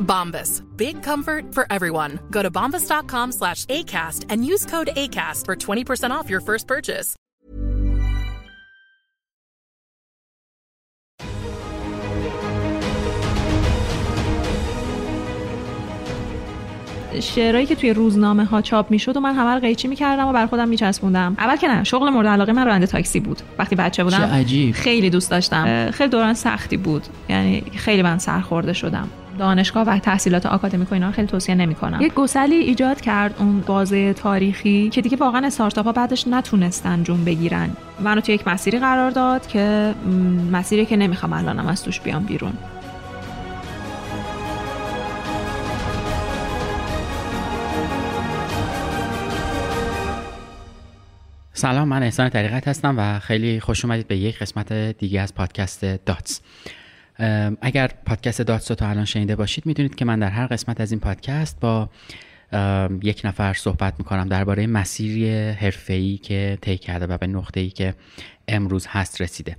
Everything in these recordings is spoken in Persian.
Bombas. Big comfort for everyone. Go to bombas.com slash ACAST and use code ACAST for 20% off your first purchase. شعرهایی که توی روزنامه ها چاپ می‌شد و من همه رو قیچی می‌کردم و بر خودم میچسبوندم اول که نه شغل مورد علاقه من راننده تاکسی بود وقتی بچه بودم عجیب. خیلی دوست داشتم خیلی دوران سختی بود یعنی خیلی من سرخورده شدم دانشگاه و تحصیلات آکادمیک و اینا رو خیلی توصیه نمی‌کنم. یک گسلی ایجاد کرد اون بازه تاریخی که دیگه واقعا استارتاپ ها بعدش نتونستن جون بگیرن. منو توی یک مسیری قرار داد که مسیری که نمی‌خوام الانم از توش بیام بیرون. سلام من احسان طریقت هستم و خیلی خوش اومدید به یک قسمت دیگه از پادکست داتس. اگر پادکست داتس رو تا الان شنیده باشید می‌دونید که من در هر قسمت از این پادکست با یک نفر صحبت می‌کنم درباره مسیری حرفه‌ای که طی کرده و به نقطه‌ای که امروز هست رسیده.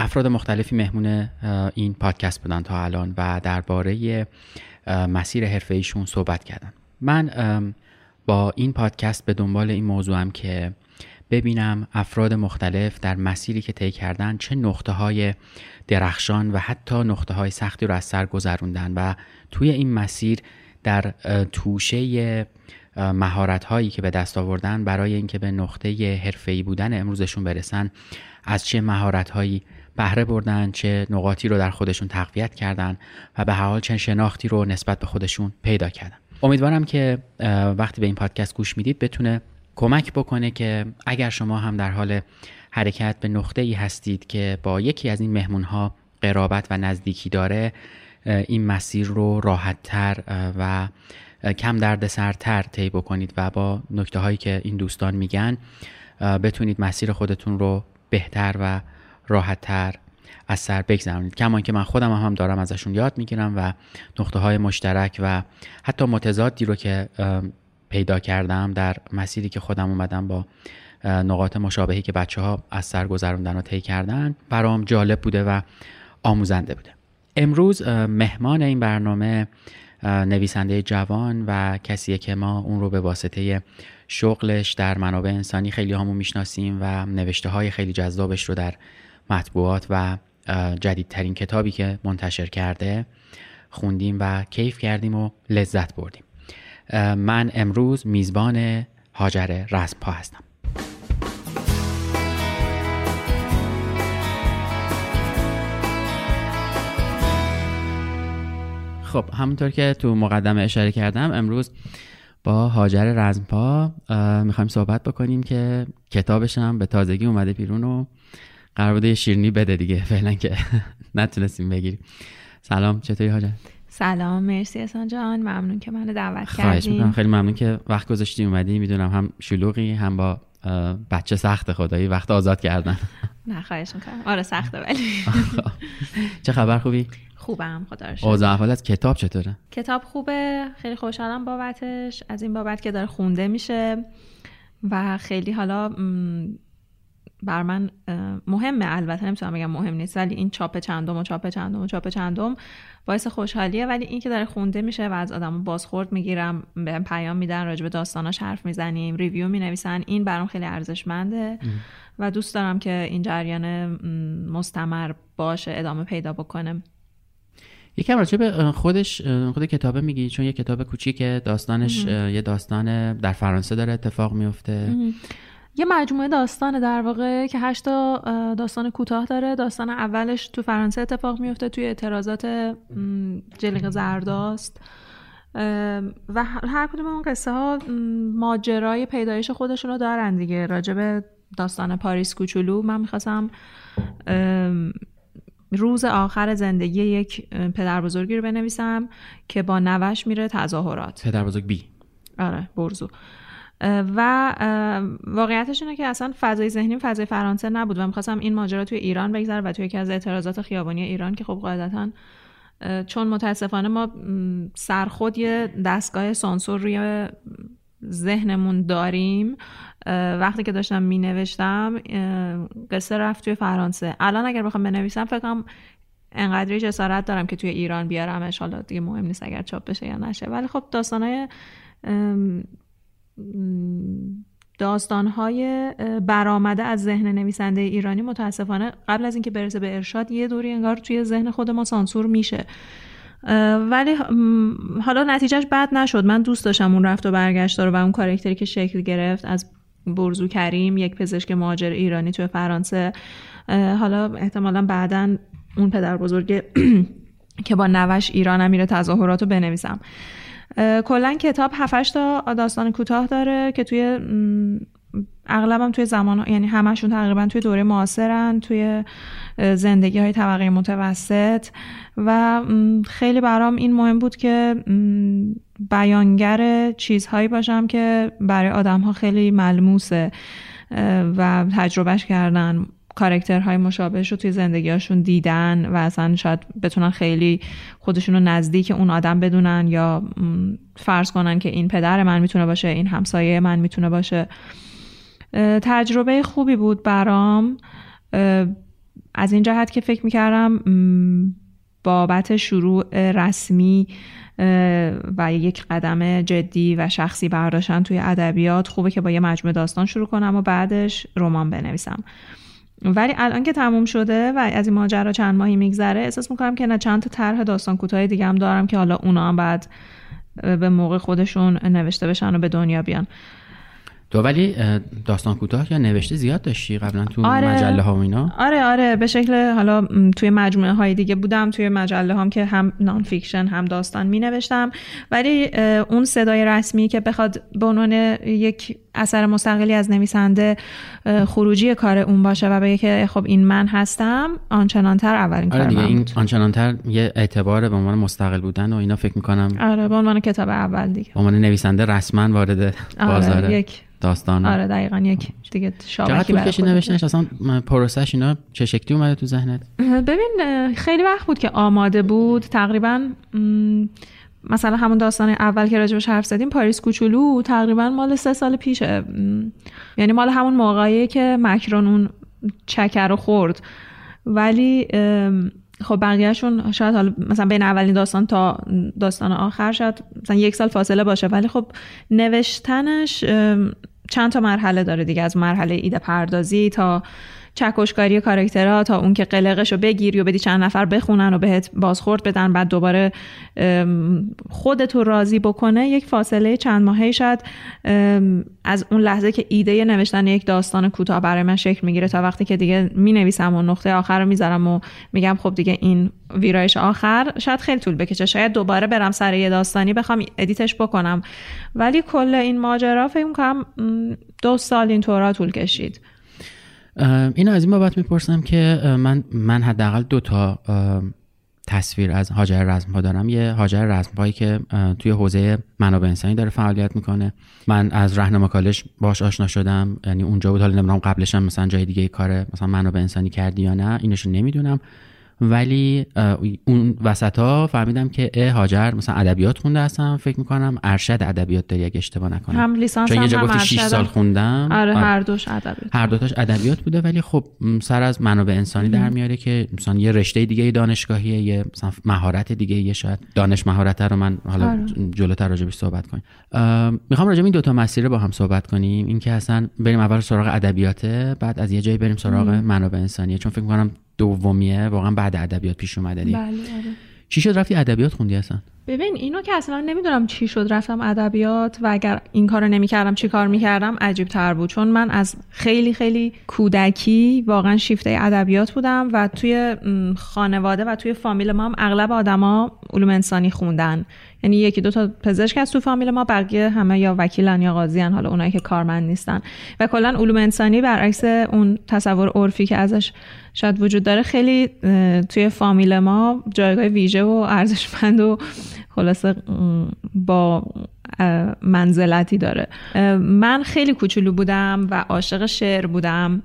افراد مختلفی مهمون این پادکست بودن تا الان و درباره مسیر حرفه‌ایشون صحبت کردن. من با این پادکست به دنبال این موضوعم که ببینم افراد مختلف در مسیری که طی کردن چه نقطه های درخشان و حتی نقطه های سختی رو از سر گذروندن و توی این مسیر در توشه مهارت هایی که به دست آوردن برای اینکه به نقطه حرفه‌ای بودن امروزشون برسن از چه مهارت هایی بهره بردن چه نقاطی رو در خودشون تقویت کردن و به حال چه شناختی رو نسبت به خودشون پیدا کردن. امیدوارم که وقتی به این پادکست گوش می‌دید بتونه کمک بکنه که اگر شما هم در حال حرکت به نقطه ای هستید که با یکی از این مهمون ها قرابت و نزدیکی داره این مسیر رو راحت تر و کم درد سرتر طی بکنید و با نکته هایی که این دوستان میگن بتونید مسیر خودتون رو بهتر و راحت تر از سر بگذرونید. کمان که من خودم هم دارم ازشون یاد می‌گیرم و نقطه های مشترک و حتی متضادی رو که پیدا کردم در مسیری که خودم اومدم با نقاط مشابهی که بچه ها از سر گذروندن و طی کردن برام جالب بوده و آموزنده بوده. امروز مهمان این برنامه نویسنده جوان و کسیه که ما اون رو به واسطه شغلش در منابع انسانی خیلی همون می‌شناسیم و نوشته های خیلی جذابش رو در مطبوعات و جدیدترین کتابی که منتشر کرده خوندیم و کیف کردیم و لذت بردیم. من امروز میزبان هاجر رزمپا هستم. خب همونطور که تو مقدمه اشاره کردم امروز با هاجر رزمپا می‌خوایم صحبت بکنیم که کتابش هم به تازگی اومده بیرون و قرار بوده شیرینی بده دیگه. فعلا که نتونستیم بگیریم. سلام چطوری هاجر سلام مرسی احسان جان. ممنون که منو دعوت خواهش می‌کنم. کردین. خیلی ممنون که وقت گذاشتی اومدی می‌دونم هم شلوغی هم با بچه سخت خدایی وقت آزاد کردن. نه خواهش می‌کنم. آره سخته ولی. چه خبر؟ خوبی؟ خوبم خدا رو شکر. اوضاع احوال از کتاب چطوره؟ کتاب خوبه خیلی خوشحالم بابتش. از این بابت که داره خونده میشه و خیلی حالا بر من مهمه. البته نمی‌تونم بگم مهم نیست ولی این چاپ چندم و چاپ چندم و چاپ چندم باعث خوشحالیه. ولی این که داره خونده میشه و از آدم بازخورد می‌گیرم به پیام میدن راجب داستاناش حرف می‌زنیم ریویو می‌نویسن این برام خیلی ارزشمنده و دوست دارم که این جریان مستمر باشه ادامه پیدا بکنه. یکم راجع به خودش خود کتابه میگی چون یه کتاب کوچیکه داستانش یه داستان در فرانسه داره اتفاق میفته یه مجموعه داستان در واقع که هشتا داستان کوتاه داره. داستان اولش تو فرانسه اتفاق میفته توی اعتراضات جلیق زرداست. و هر کدوم اون قصه ها ماجرای پیدایش خودشون رو دارن دیگه. راجب داستان پاریس کوچولو من می‌خواستم روز آخر زندگی یک پدر بزرگی رو بنویسم که با نوش میره تظاهرات. پدر بزرگ بی. آره برزو. و واقعیتش اینه که اصلا فضای ذهنی فضای فرانسه نبود. و می‌خواستم این ماجرا توی ایران بگذره و توی یکی از اعتراضات خیابانی ایران که خب قاعدتا چون متاسفانه ما سرخود یه دستگاه سانسور روی ذهنمون داریم وقتی که داشتم می نوشتم قصه رفت توی فرانسه. الان اگر بخوام بنویسم فکرم انقدری جسارت دارم که توی ایران بیارمش. حالا دیگه مهم نیست اگر چاپ بشه یا نشه. ولی خب داستانهای داستانهای برآمده از ذهن نویسنده ایرانی متاسفانه قبل از اینکه برسه به ارشاد یه دوری انگار توی ذهن خود ما سانسور میشه. ولی حالا نتیجهش بد نشد. من دوست داشتم اون رفت و برگشت رو و اون کارکتری که شکل گرفت از برزو کریم یک پزشک مهاجر ایرانی توی فرانسه. حالا احتمالا بعدا اون پدر بزرگ که با نوش ایرانم میره تظاهرات رو بنویسم. کلا کتاب 7 تا داستان کوتاه داره که توی اغلبم توی زمان یعنی همشون تقریبا توی دوره معاصرن توی زندگی های طبقه متوسط. و خیلی برام این مهم بود که بیانگر چیزهایی باشم که برای آدم ها خیلی ملموسه و تجربهش کردن. کارکترهای مشابهش رو توی زندگیهاشون دیدن و اصلا شاید بتونن خیلی خودشون رو نزدیک اون آدم بدونن یا فرض کنن که این پدر من می‌تونه باشه این همسایه من می‌تونه باشه. تجربه خوبی بود برام. از این جهت که فکر می‌کردم بابت شروع رسمی و یک قدم جدی و شخصی برداشتن توی ادبیات خوبه که با یه مجموعه داستان شروع کنم و بعدش رمان بنویسم. ولی الان که تموم شده و از این ماجرا چند ماهی میگذره احساس می‌کنم که نه چند تا طرح داستان کوتاه دیگه هم دارم که حالا اونا هم بعد به موقع خودشون نوشته بشن و به دنیا بیان. تو ولی داستان کوتاه یا نوشته زیاد داشتی قبلا تو آره، مجله ها و اینا؟ آره آره به شکل حالا توی مجموعه های دیگه بودم توی مجله هم که هم non-fiction هم داستان می نوشتم ولی اون صدای رسمی که بخواد به عنوان یک اثر مستقلی از نویسنده خروجی کار اون باشه و بگه که خب این من هستم آنچنانتر اولین آره کار دیگه من این. آنچنانتر یه اعتبار به عنوان مستقل بودن و اینا فکر می‌کنم آره به عنوان کتاب اول دیگه. به عنوان نویسنده رسما وارد بازار آره یک. داستان آره دقیقا یک. دیگه شابکی برای کشید. نوشتنش؟ اصلا پروسش اینا چه شکلی اومده تو ذهنت؟ ببین خیلی وقت بود که آماده بود. تقریبا م، مثلا همون داستان اول که راجبش حرف زدیم پاریس کوچولو تقریبا مال سه سال پیشه. یعنی مال همون موقعی که مکرون اون چکر رو خورد. ولی خب بقیهشون شاید حالا مثلا بین اولین داستان تا داستان آخر شاید مثلا یک سال فاصله باشه. ولی خب نوشتنش چند تا مرحله داره دیگه از مرحله ایده پردازی تا چکشکاری کاراکترها تا اون که قلقش رو بگیری و بدی چند نفر بخونن و بهت بازخورد بدن بعد دوباره ام، خودتو راضی بکنه یک فاصله چند ماهه ام، از اون لحظه که ایده نوشتن یک داستان کوتاه برای من شکل می‌گیره تا وقتی که دیگه می نویسم و نقطه آخر رو می‌ذارم و میگم خب دیگه این ویرایش آخر شاید خیلی طول بکشه. شاید دوباره برم سر یه داستانی بخوام edit ش بکنم. ولی کل این ماجرا فکر کنم دو سال این طورا طول کشید. اه، اینو از این بابت می‌پرسم که من من حداقل دو تا تصویر از هاجر رزمپا دارم. یه هاجر رزمپایی که اه، توی حوزه منابع انسانی داره فعالیت می‌کنه. من از راهنما کالج باش آشنا شدم. یعنی اونجا بود. حالا نمی‌دونم قبلش هم مثلا جای دیگه کار مثلا منابع انسانی کردی یا نه. اینشو نمی‌دونم. ولی اون وسط ها فهمیدم که اه هاجر مثلا ادبیات خونده هستم فکر می‌کنم ارشد ادبیات داری اگه اشتباه نکنم. هم لیسانس چون یه جا گفتی 6 سال خوندم. آره هر دوش ادبیات. هر دوتاش ادبیات بوده ولی خب سر از منابع انسانی در میاره که مثلا یه رشته دیگه دانشگاهیه یه مثلا مهارت دیگه یه شاید دانش مهارت رو من حالا آره. جلوتر راجبش صحبت کنیم. می‌خوام راجب این دوتا مسیر با هم صحبت کنیم. اینکه اصلا بریم اول سراغ ادبیات بعد از یه جایی بریم سراغ منابع انسانیه. چون فکر می‌کنم دومیه واقعا بعد ادبیات پیش اومده. دیگه بله آره. چی شد؟ رفتی ادبیات خوندی اصلا؟ ببین اینو که اصلا نمی‌دونم چی شد. رفتم ادبیات و اگر این کارو نمی‌کردم چی کار می‌کردم؟ عجیب تر بود. چون من از خیلی خیلی کودکی واقعا شیفته ادبیات بودم و توی خانواده و توی فامیل ما هم اغلب آدما علوم انسانی خوندن. یعنی یکی دو تا پزشک از تو فامیل ما بقیه همه یا وکیلن یا قاضیان حالا اونایی که کارمند نیستن. و کلا علوم انسانی برعکس اون تصور عرفی که ازش شاید وجود داره خیلی توی فامیل ما جایگاه ویژه و ارزشمند و خلاصه با منزلتی داره. من خیلی کوچولو بودم و عاشق شعر بودم.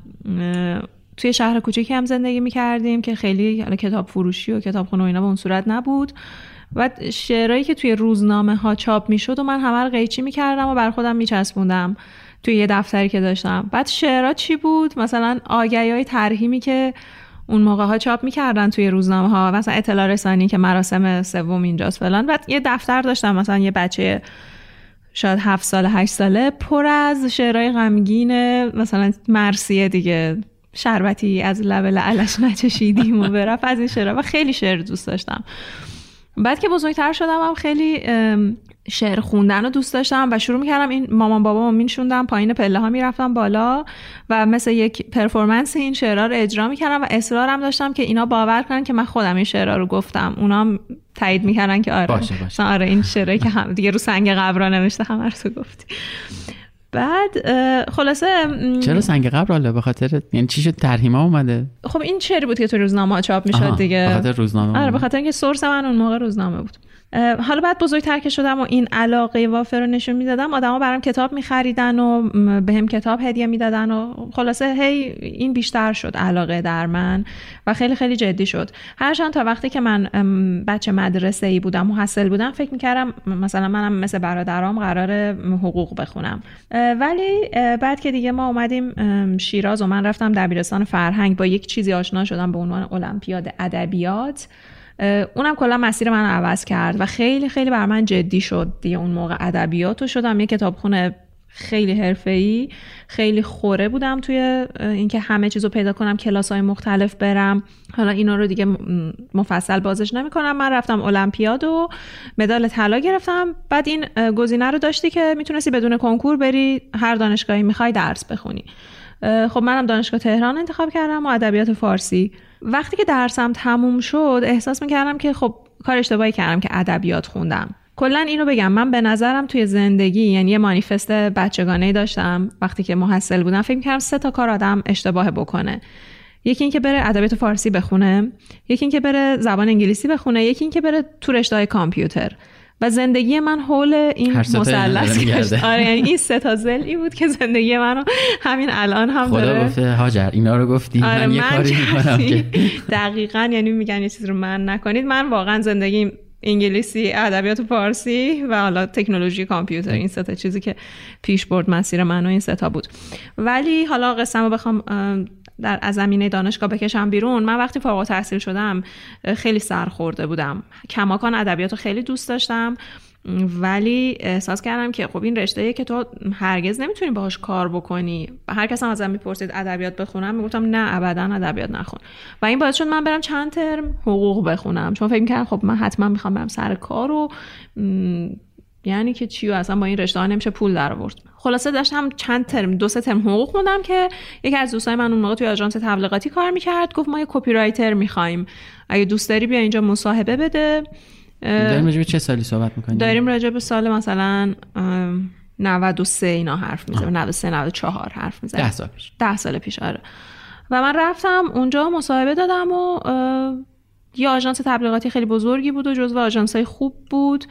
توی شهر کوچیکی هم زندگی می کردیم که خیلی کتاب فروشی و کتابخونه و اینا به اون صورت نبود. و شعرهایی که توی روزنامه ها چاپ می شد و من همه رو قیچی می کردم و بر خودم می چسبوندم توی یه دفتری که داشتم. بعد شعرها چی بود؟ مثلا آگهی های ترهیمی که اون موقع ها چاپ می‌کردن توی روزنامه ها مثلا اطلاع رسانی که مراسم سوم اینجاست فلان. بعد یه دفتر داشتم مثلا یه بچه شاید هفت ساله هشت ساله پر از شعرهای غمگین مثلا مرسیه دیگه شربتی از لب لعلش نچشیدیم و برفت از این شعرها. و خیلی شعر دوست داشتم. بعد که بزرگتر شدم هم خیلی شعر خوندن رو دوست داشتم و شروع می‌کردم این مامان بابا میشوندم پایین پله ها می‌رفتم بالا و مثل یک پرفورمنس این شعرها رو اجرا می‌کردم و اصرارم داشتم که اینا باور کنن که من خودم این شعرها رو گفتم اونا تایید می‌کردن که آره باشه، باشه. آره این شعرهایی که هم دیگه رو سنگ قبرا نوشته همه رو تو گفتی بعد خلاصه چرا سنگ قبر حالا؟ به خاطر یعنی چی شد؟ ترهیما اومده؟ خب این شعری بود که تو روزنامه چاپ می‌شد دیگه. به خاطر روزنامه آره. به خاطر اینکه سورس من اون موقع روزنامه بود. حالا بعد بزرگتر که شدم و این علاقه وافر رو نشون می‌دادم آدما برام کتاب میخریدن و م، به هم کتاب هدیه می‌دادن و خلاصه هی این بیشتر شد علاقه در من و خیلی خیلی جدی شد. هرچند تا وقتی که من بچه مدرسه ای بودم محصل بودم فکر می‌کردم مثلا منم مثل برادرام قرار حقوق بخونم. ولی بعد که دیگه ما اومدیم شیراز و من رفتم دبیرستان فرهنگ با یک چیزی آشنا شدم به عنوان المپیاد ادبیات. اونم کلا مسیر من عوض کرد و خیلی خیلی بر من جدی شد دیگه اون موقع ادبیات رو شدم. یه کتابخونه خیلی حرفه‌ای خیلی خوره بودم توی اینکه همه چیز رو پیدا کنم کلاس های مختلف برم. حالا اینا رو دیگه مفصل بازش نمی‌کنم. من رفتم المپیاد و مدال طلا گرفتم. بعد این گزینه رو داشتی که می‌تونستی بدون کنکور بری هر دانشگاهی می‌خوای درس بخونی. خب منم دانشگاه تهران انتخاب کردم و ادبیات فارسی. وقتی که درسم تموم شد احساس می‌کردم که خب کار اشتباهی کردم که ادبیات خوندم. کلا اینو بگم من به نظرم توی زندگی یعنی یه مانیفست بچگانه داشتم وقتی که محصل بودم فکر می‌کردم سه تا کار آدم اشتباه بکنه. یکی اینکه بره ادبیات فارسی بخونه یکی اینکه بره زبان انگلیسی بخونه یکی اینکه بره تو رشته کامپیوتر. و زندگی من حول این مثلث. گشت. آره یعنی این سه تا زلی بود که زندگی منو همین الان هم خدا داره. گفته هاجر اینا رو گفتی آره من یه کاری می‌کنم که. دقیقا یعنی میگن یه چیز رو من نکنید. من واقعا زندگیم انگلیسی ادبیات فارسی و حالا تکنولوژی کامپیوتر این سه تا چیزی که پیش برد مسیر من و این سه تا بود. ولی حالا قسم رو بخوام در از زمینه دانشگاه بکشم بیرون. من وقتی فارغ التحصیل شدم خیلی سرخورده بودم. کماکان ادبیات رو خیلی دوست داشتم. ولی احساس کردم که خب این رشته که تو هرگز نمی‌تونی باهاش کار بکنی. هر کس هم ازم می‌پرسید ادبیات بخونم می‌گفتم نه ابدا ادبیات نخون. و این باعث شد من برم چند ترم حقوق بخونم. چون فکر می‌کردم خب من حتما می‌خوام برم سر کار و م، یعنی که چی و اصلا با این رشته ها نمیشه پول در آورد. خلاصه داشتم چند ترم دو سه ترم حقوق خوندم که یکی از دوستای من اون موقع توی آژانس تبلیغاتی کار می‌کرد گفت ما یه کپی رایتر می‌خوایم. اگه دوست داری بیا اینجا مصاحبه بده. داریم راجع به چه سالی صحبت می‌کنیم؟ داریم راجع به سال مثلا ام، 93 اینا حرف می‌زنیم. 93 94 حرف می‌زنیم. ده سال پیش. ده سال پیش آره. و من رفتم اونجا مصاحبه دادم و یه آژانس تبلیغاتی خیلی بزرگی بود و جزو آژانس های خوب بود.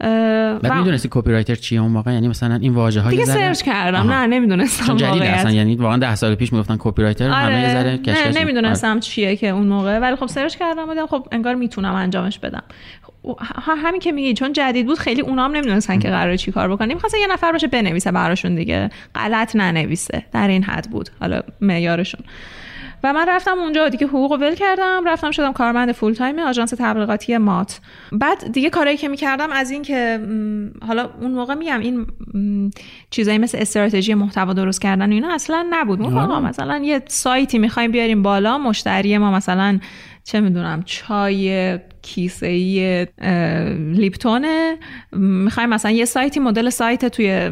بعد و می‌دونستی copywriter چیه اون موقع؟ یعنی مثلا این واژه های دیگه search کردم. آها. نه نمی‌دونستم چون جدید واقعیت. اصلا یعنی واقعا ده سال پیش می‌گفتن copywriter همه یه ذره آره. نه. نمی‌دونستم چیه که اون موقع. ولی خب search کردم بودم خب انگار می‌تونم انجامش بدم. همین که میگی چون جدید بود خیلی اونام نمی‌دونستن که قراره چی کار بکنیم. خواستن یه نفر باشه بنویسه براشون دیگه. غلط ننویسه. در این حد بود. حالا معیارشون. و من رفتم اونجا دیگه حقوق ول کردم. رفتم شدم کارمند فول تایم آژانس تبلیغاتی مات. بعد دیگه کارهایی که می‌کردم از این که حالا اون موقع میگم این چیزایی مثل استراتژی محتوا درست کردن و اینا اصلا نبود. ما آقا مثلا یه سایتی می‌خوایم بیاریم بالا مشتری ما مثلا چه می‌دونم چای کیسه ای لیپتونه. می‌خوایم مثلا یه سایتی مدل سایت توی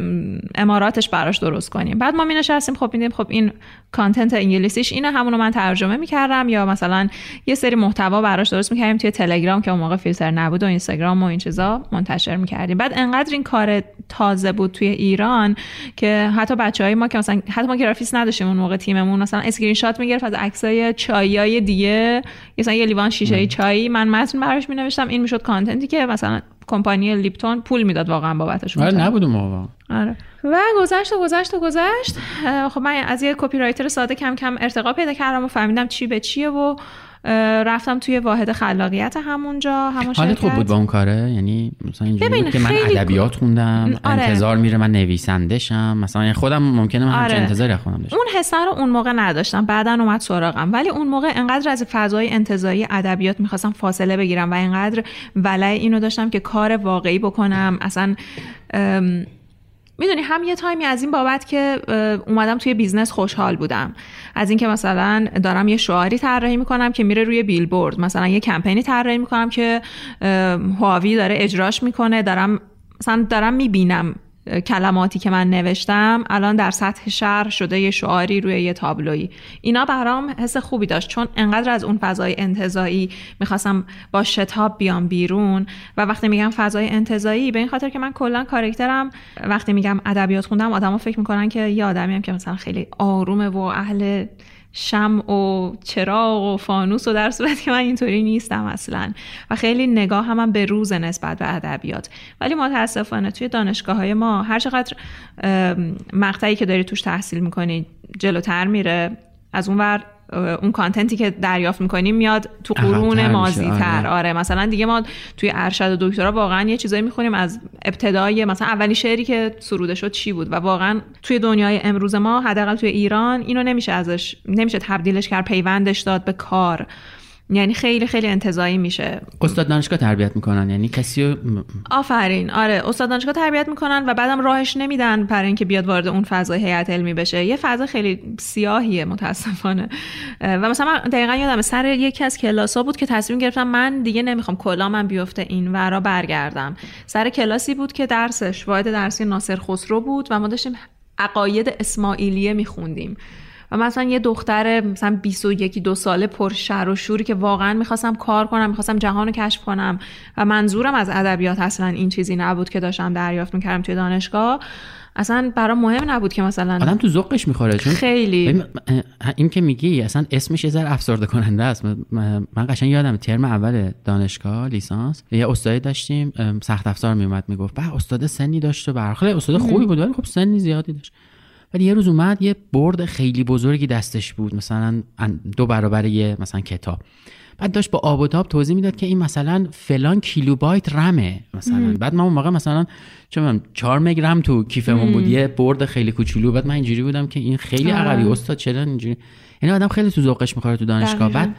اماراتش براش درست کنیم. بعد ما می نشستیم خب میدیم خب این content انگلیسیش اینه همونو من ترجمه می‌کردم. یا مثلا یه سری محتوا براش درست می‌کردیم توی تلگرام که اون موقع فیلتر نبود و اینستاگرام و این چیزا منتشر می‌کردیم. بعد انقدر این کار تازه بود توی ایران که حتی بچه های ما که مثلا حتی ما گرافیست نداشتیم اون موقع تیممون مثلا اسکرین شات می‌گرفت از عکسای چایای دیگه. مثلا یه لیوان شیشه چایی من متن براش مینوشتم این می‌شد content ی که مثلا کمپانی لیپتون پول می‌داد واقعا بابتش آره نبود اون آره. و گذشت و گذشت و گذشت. خب من از یه کپی رایتر ساده کم کم ارتقا پیدا کردم و فهمیدم چی به چیه و رفتم توی واحد خلاقیت همونجا همون حالت خوب. بود با اون کاره یعنی مثلا اینجوری بود که من ادبیات خوندم آره. انتظار میره من نویسندشم مثلا یعنی خودم ممکنه من آره. انتظاری از خودم داشتم اون حسه رو اون موقع نداشتم بعدا اومد سراغم ولی اون موقع انقدر از فضای انتظایی ادبیات می‌خواستم فاصله بگیرم و انقدر ولع اینو داشتم که کار واقعی بکنم اصلا ام، می‌دونی هم یه تایمی از این بابت که اومدم توی business خوشحال بودم. از اینکه مثلا دارم یه شعاری طراحی می‌کنم که میره روی بیلبورد. مثلا یه کمپینی طراحی می‌کنم که هواوی داره اجراش می‌کنه. دارم مثلا دارم می‌بینم کلماتی که من نوشتم الان در سطح شهر شده یه شعاری روی یه تابلویی. اینا برام حس خوبی داشت چون انقدر از اون فضای انتزاعی می‌خواستم با شتاب بیام بیرون و وقتی میگم فضای انتظایی به این خاطر که من کلا کارکترم وقتی میگم ادبیات خوندم آدما فکر می‌کنن که یه آدمی هم که مثلا خیلی آرومه و اهل شم و چراغ و فانوس و در صورت که من اینطوری نیستم اصلا. و خیلی نگاه هم, هم به روز نسبت به ادبیات. ولی متاسفانه توی دانشگاه های ما هر چقدر مقطعی که داری توش تحصیل می‌کنی جلوتر میره از اون ور اون کانتنتی که دریافت می‌کنیم میاد تو قرون میشه، مازیتر. آره. آره مثلا دیگه ما توی ارشد و دکترا واقعا یه چیزایی می‌خونیم از ابتدای مثلا اولی شعری که سروده شد چی بود؟ و واقعا توی دنیای امروز ما حداقل توی ایران اینو نمیشه ازش نمیشه تبدیلش کرد پیوندش داد به کار. یعنی خیلی خیلی انتظایی میشه. استاد دانشگاه تربیت می‌کنن یعنی کسی آفرین. آره استاد دانشگاه تربیت می‌کنن و بعدم راهش نمیدن برای اینکه بیاد وارد اون فضای هیئت علمی بشه. یه فضا خیلی سیاهیه متاسفانه. و مثلا دقیقا یادم سر یکی از کلاسا بود که تصمیم گرفتم من دیگه نمی‌خوام کلا من بیفته این ورا برگردم. سر کلاسی بود که درسش واحد درسی ناصر خسرو بود و ما داشتیم عقاید اسماعیلیه میخوندیم. و مثلا یه دختر مثلا 21 دو ساله پر شر و شوری که واقعا می‌خواستم کار کنم می‌خواستم جهان رو کشف کنم و منظورم از ادبیات اصلا این چیزی نبود که داشتم دریافت می‌کردم توی دانشگاه. اصلا برام مهم نبود که مثلا آدم تو ذوقش می‌خوره چون خیلی. این که میگی اصلا اسمش یه ذره افسرده کننده است من- قشنگ یادم ترم اول دانشگاه لیسانس یه استادی داشتیم سخت افزار میومد می‌گفت به استاد سنی داشت و برخلاف استاد خوبی بود ولی خب سنی زیادی داشت. ولی یه روز اومد یه برد خیلی بزرگی دستش بود مثلا دو برابر یه مثلا کتاب. بعد داشت با آب و تاب توضیح می‌داد که این مثلا فلان کیلوبایت رمه مثلا. بعد من اون موقع مثلا چه می‌دونم 4 مگ رم تو کیفمون بود یه برد خیلی کوچولو. بعد من اینجوری بودم که این خیلی. عقبی استاد چرا اینجوری؟ یعنی آدم خیلی تو ذوقش می‌خوره تو دانشگاه. بعد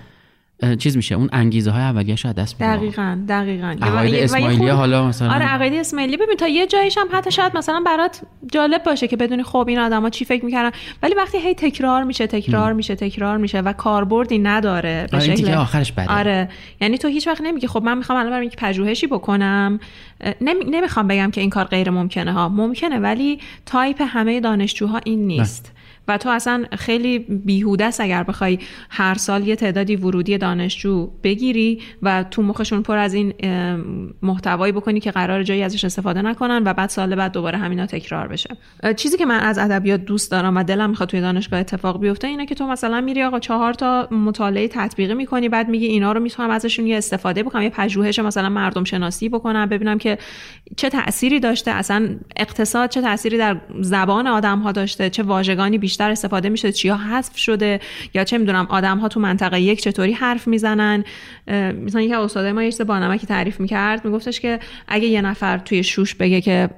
چیز میشه اون انگیزه های اولیه‌اش از دست میده دقیقا دقیقا. عقاید خورده- حالا مثلا آره عقاید اسماعیلی. ببین تا یه جایش هم حتی شاید مثلا برات جالب باشه که بدونی خب این آدما چی فکر می‌کردن. ولی وقتی هی تکرار میشه تکرار میشه تکرار میشه و کاربردی نداره به آره، شکل آخرش بده. آره. یعنی تو هیچ وقت نمیگی خب من می‌خوام الان برم یک پژوهشی بکنم. نمی... نمی‌خوام بگم که این کار غیر ممکنه ها. ممکنه ولی تایپ همه دانشجوها این نیست. و تو اصلا خیلی بیهوده است اگر بخوای هر سال یه تعدادی ورودی دانشجو بگیری و تو مخشون پر از این محتوایی بکنی که قراره جایی ازش استفاده نکنن و بعد سال بعد دوباره همینا تکرار بشه. چیزی که من از ادبیات دوست دارم و دلم می‌خواد توی دانشگاه اتفاق بیفته اینه که تو مثلا میری آقا چهار تا مطالعه تطبیقی می‌کنی بعد میگی اینا رو می‌تونم ازشون یه استفاده بکنم یه پژوهش مثلا مردم شناسی بکنم ببینم که چه تأثیری داشته اصلا اقتصاد چه تأثیری در زبان آدم ها داشته چه واژگانی استفاده میشه چیا حذف شده یا چه می‌دونم آدم ها تو منطقه یک چطوری حرف می‌زنن. مثلا یکی استادای ما یه بانمکی تعریف می‌کرد میگفتش که اگه یه نفر توی شوش بگه که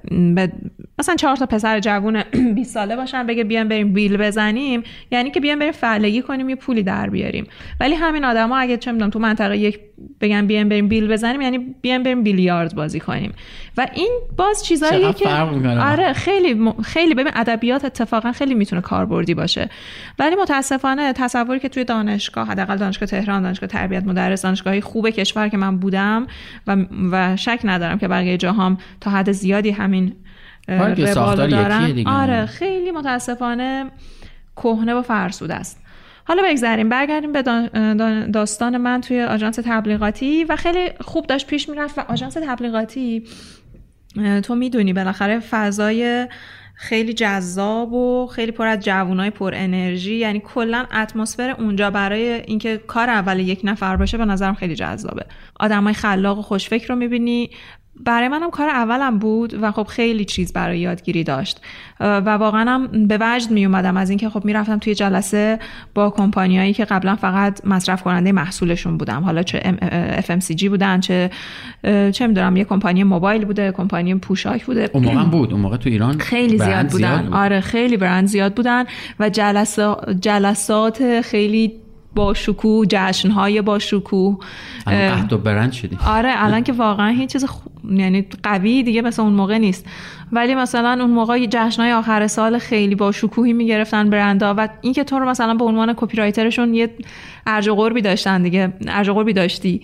مثلا چهار تا پسر جوون 20 ساله باشن بگه بیان بریم بیل بزنیم یعنی که بیان بریم فعلگی کنیم یه پولی در بیاریم. ولی همین آدما اگه چه می‌دونم تو منطقه یک بگن بیان بریم بیل بزنیم یعنی بیان بریم بیلیارد بازی کنیم. و این باز چیزاییه که آره خیلی خیلی ببین ادبیات اتفاقا خیلی می‌تونه کاربردی باشه. ولی متاسفانه تصوری که توی دانشگاه حداقل دانشگاه تهران دانشگاه تربیت مدرس دانشگاهی خوب کشور که من بودم و, و شک ندارم که بقیه جاهام تا حد زیادی همین روال دارن. آره خیلی متاسفانه کهنه و فرسوده است. حالا بگذاریم برگردیم به داستان من توی آژانس تبلیغاتی و خیلی خوب داشت پیش می‌رفت و آژانس تبلیغاتی تو می‌دونی بالاخره فضای خیلی جذاب و خیلی پر از جوانای پر انرژی یعنی کلا اتمسفر اونجا برای اینکه کار اول یک نفر باشه به نظرم خیلی جذابه. آدمای خلاق و خوشفکر رو می‌بینی برای منم کار اولم بود و خب خیلی چیز برای یادگیری داشت. و واقعا هم به وجد می اومدم از اینکه خب می‌رفتم توی جلسه با کمپانیایی که قبلا فقط مصرف کننده محصولشون بودم. حالا چه FMCG بودن چه چه می‌دونم یه کمپانی موبایل بوده کمپانی پوشاک بوده. اون موقع بود اون موقع تو ایران خیلی زیاد بودن. آره خیلی برند زیاد بودن و جلسات جلسات خیلی با شکوه جشنهای با شکوه. قهد و برند شدی آره الان که واقعا هیچ چیز یعنی قوی دیگه مثل اون موقع نیست. ولی مثلا اون موقع جشنهای آخر سال خیلی با شکوهی می‌گرفتن برندها و اینکه تو رو مثلا به عنوان کپی رایترشون یه ارج قربی داشتن دیگه ارج قربی داشتی.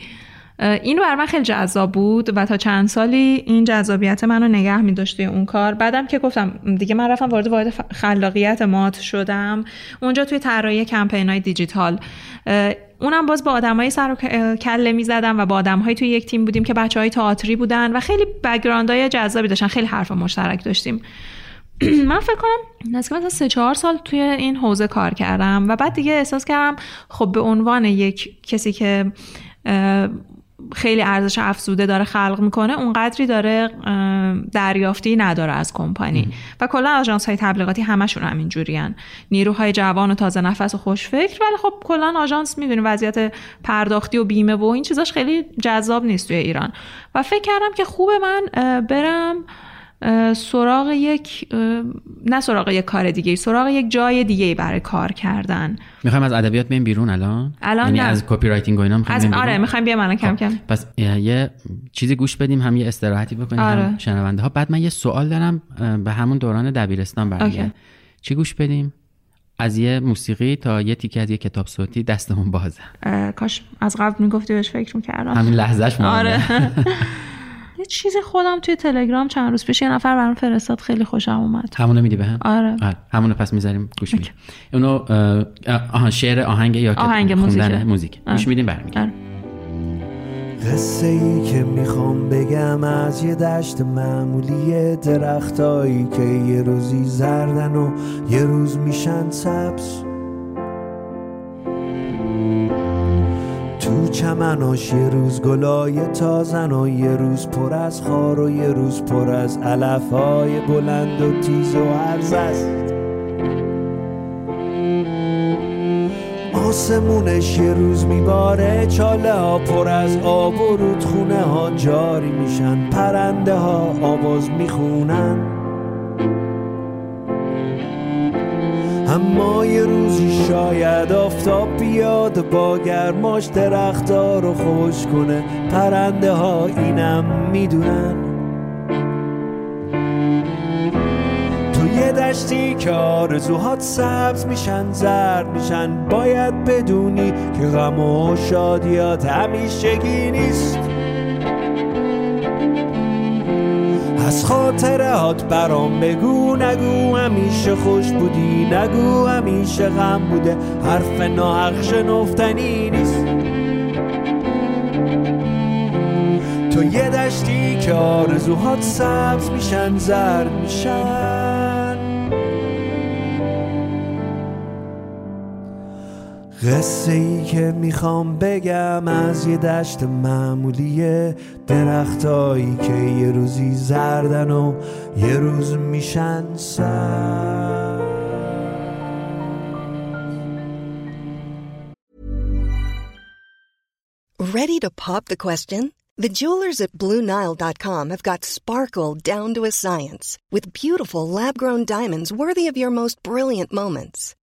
این بر من خیلی جذاب بود و تا چند سالی این جذابیت منو نگه می داشته اون کار. بعدم که گفتم دیگه من رفتم وارد وارد خلاقیت مات شدم. اونجا توی طراحی کمپین های دیجیتال اونم باز با آدمای سر و کله می زدم و با آدمهایی توی یک تیم بودیم که بچه های تئاتری بودن و خیلی های جذابی داشتن. خیلی حرف مشترک داشتیم. من فکر کنم نزدیک مثلا سه چهار سال توی این حوزه کار کردم و بعد دیگه احساس کردم خب به عنوان یک کسی که خیلی ارزش افزوده داره خلق می‌کنه اونقدری داره دریافتی نداره از کمپانی. و کلا آژانس های تبلیغاتی همشون همین جورین نیروهای جوان و تازه نفس و خوشفکر ولی خب کلا آژانس می‌دونی وضعیت پرداختی و بیمه و این چیزاش خیلی جذاب نیست توی ایران. و فکر کردم که خوبه من برم سراغ یک نه سراغ یک کار دیگه سراغ یک جای دیگه برای کار کردن. می‌خوایم از ادبیات بیایم بیرون الان؟ الان یعنی از copywriting و اینا از آره می‌خوایم بیام الان کم خب، کم. پس یه چیزی گوش بدیم هم یه استراحتی بکنیم آره. هم شنونده ها. بعد من یه سوال دارم به همون دوران دبیرستان برمیگرده چی گوش بدیم؟ از یه موسیقی تا یه تیکه از یه کتاب صوتی دستمون بازه. کاش از قبل می‌گفتی بهش فکر می‌کردم. همین لحظهش آره. یه چیز خودم توی تلگرام چند روز پیش یه نفر برام فرستاد خیلی خوشم اومد. همونو میدی بهم؟ آره. آره. همونو پس می‌ذاریم گوش میدیم. اونو آها شعر آهنگ یا آهنگ موزیک. موزیک. آره. گوش میدیم برمیگردیم. آره. قصه ای که می‌خوام بگم از یه دشت معمولی درختایی که یه روزی زردن و یه روز میشن سبز. تو چمناش یه روز گلای تازن و یه روز پر از خار و یه روز پر از علفهای بلند و تیز و عرض است. آسمونش یه روز میباره چاله ها پر از آب و رودخونه ها جاری میشن. پرنده ها آواز می‌خونن. اما یه روزی شاید آفتاب بیاد با گرماش درختار رو خوش کنه. پرنده ها اینم می‌دونن. تو یه دشتی که آرزوهات سبز میشن زرد میشن باید بدونی که غم و شادیات همیشگی نیست. از خاطرات برام بگو نگو همیشه خوش بودی نگو همیشه غم بوده حرف ناحق شنفتنی نیست. تو یه دشتی که آرزوهات سبز میشن زرد میشن. قصه ای که می‌خوام بگم از یه دشت معمولی درختایی که یه روزی زردن و یه روز میشن سر Ready to pop the question? The jewelers at BlueNile.com have got sparkle down to a science with beautiful lab grown diamonds worthy of your most brilliant moments.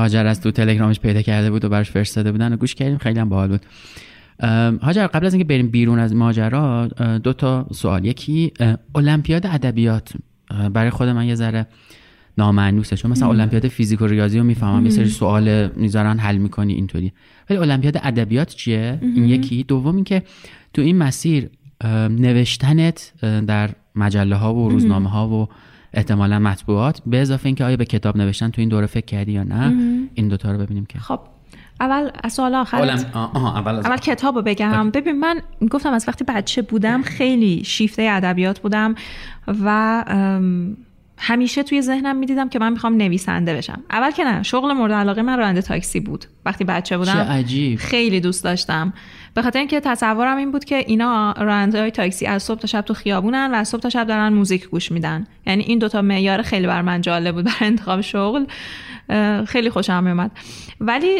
هاجر از تو تلگرامش پیدا کرده بود و براش فرستاده بودن و گوش کردیم خیلی هم باحال بود. هاجر قبل از اینکه بریم بیرون از ماجرا دو تا سوال. یکی المپیاد ادبیات. برای خود من یه ذره نامعنوسه چون مثلا المپیاد فیزیک و ریاضی رو می‌فهمم یه سری سوال می‌ذارن حل می‌کنی اینطوری. ولی المپیاد ادبیات چیه؟ این یکی. دوم اینکه تو این مسیر نوشتنت در مجله ها و روزنامه ها و احتمالا مطبوعات به اضافه اینکه آیا به کتاب نوشتن تو این دوره فکر کردی یا نه این دوتا رو ببینیم که. خب اول از سوال آخر اول, اول کتاب رو بگم. ببین من گفتم از وقتی بچه بودم خیلی شیفته ادبیات بودم و همیشه توی ذهنم می‌دیدم که من می‌خوام نویسنده بشم. اول که نه شغل مورد علاقه من راننده تاکسی بود. وقتی بچه بودم عجیب. خیلی دوست داشتم. به خاطر اینکه تصورم این بود که اینا راننده های تاکسی از صبح تا شب تو خیابونن و از صبح تا شب دارن موزیک گوش میدن. یعنی این دوتا معیار خیلی بر من جالب بود برای انتخاب شغل. خیلی خوشم میومد ولی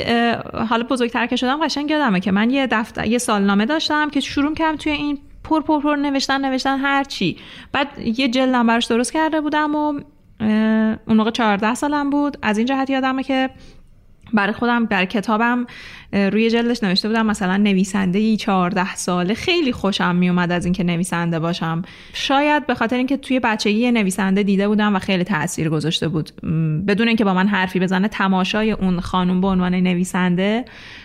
حالا بزرگتر که شدم قشنگ یادمه که من یه دفتر یه سالنامه داشتم که شروع کردم توی این پر پر پر نوشتن نوشتن هر چی. بعد یه جلدم براش درست کرده بودم و اون موقع 14 سالم بود. از این جهت یادمه که برای خودم برای کتابم روی جلدش نوشته بودم مثلا نویسنده ای 14 ساله. خیلی خوشم میومد از اینکه نویسنده باشم. شاید به خاطر اینکه توی بچگی نویسنده دیده بودم و خیلی تاثیر گذاشته بود. بدون اینکه با من حرفی بزنه تماشای اون خانم به عنوان نویسنده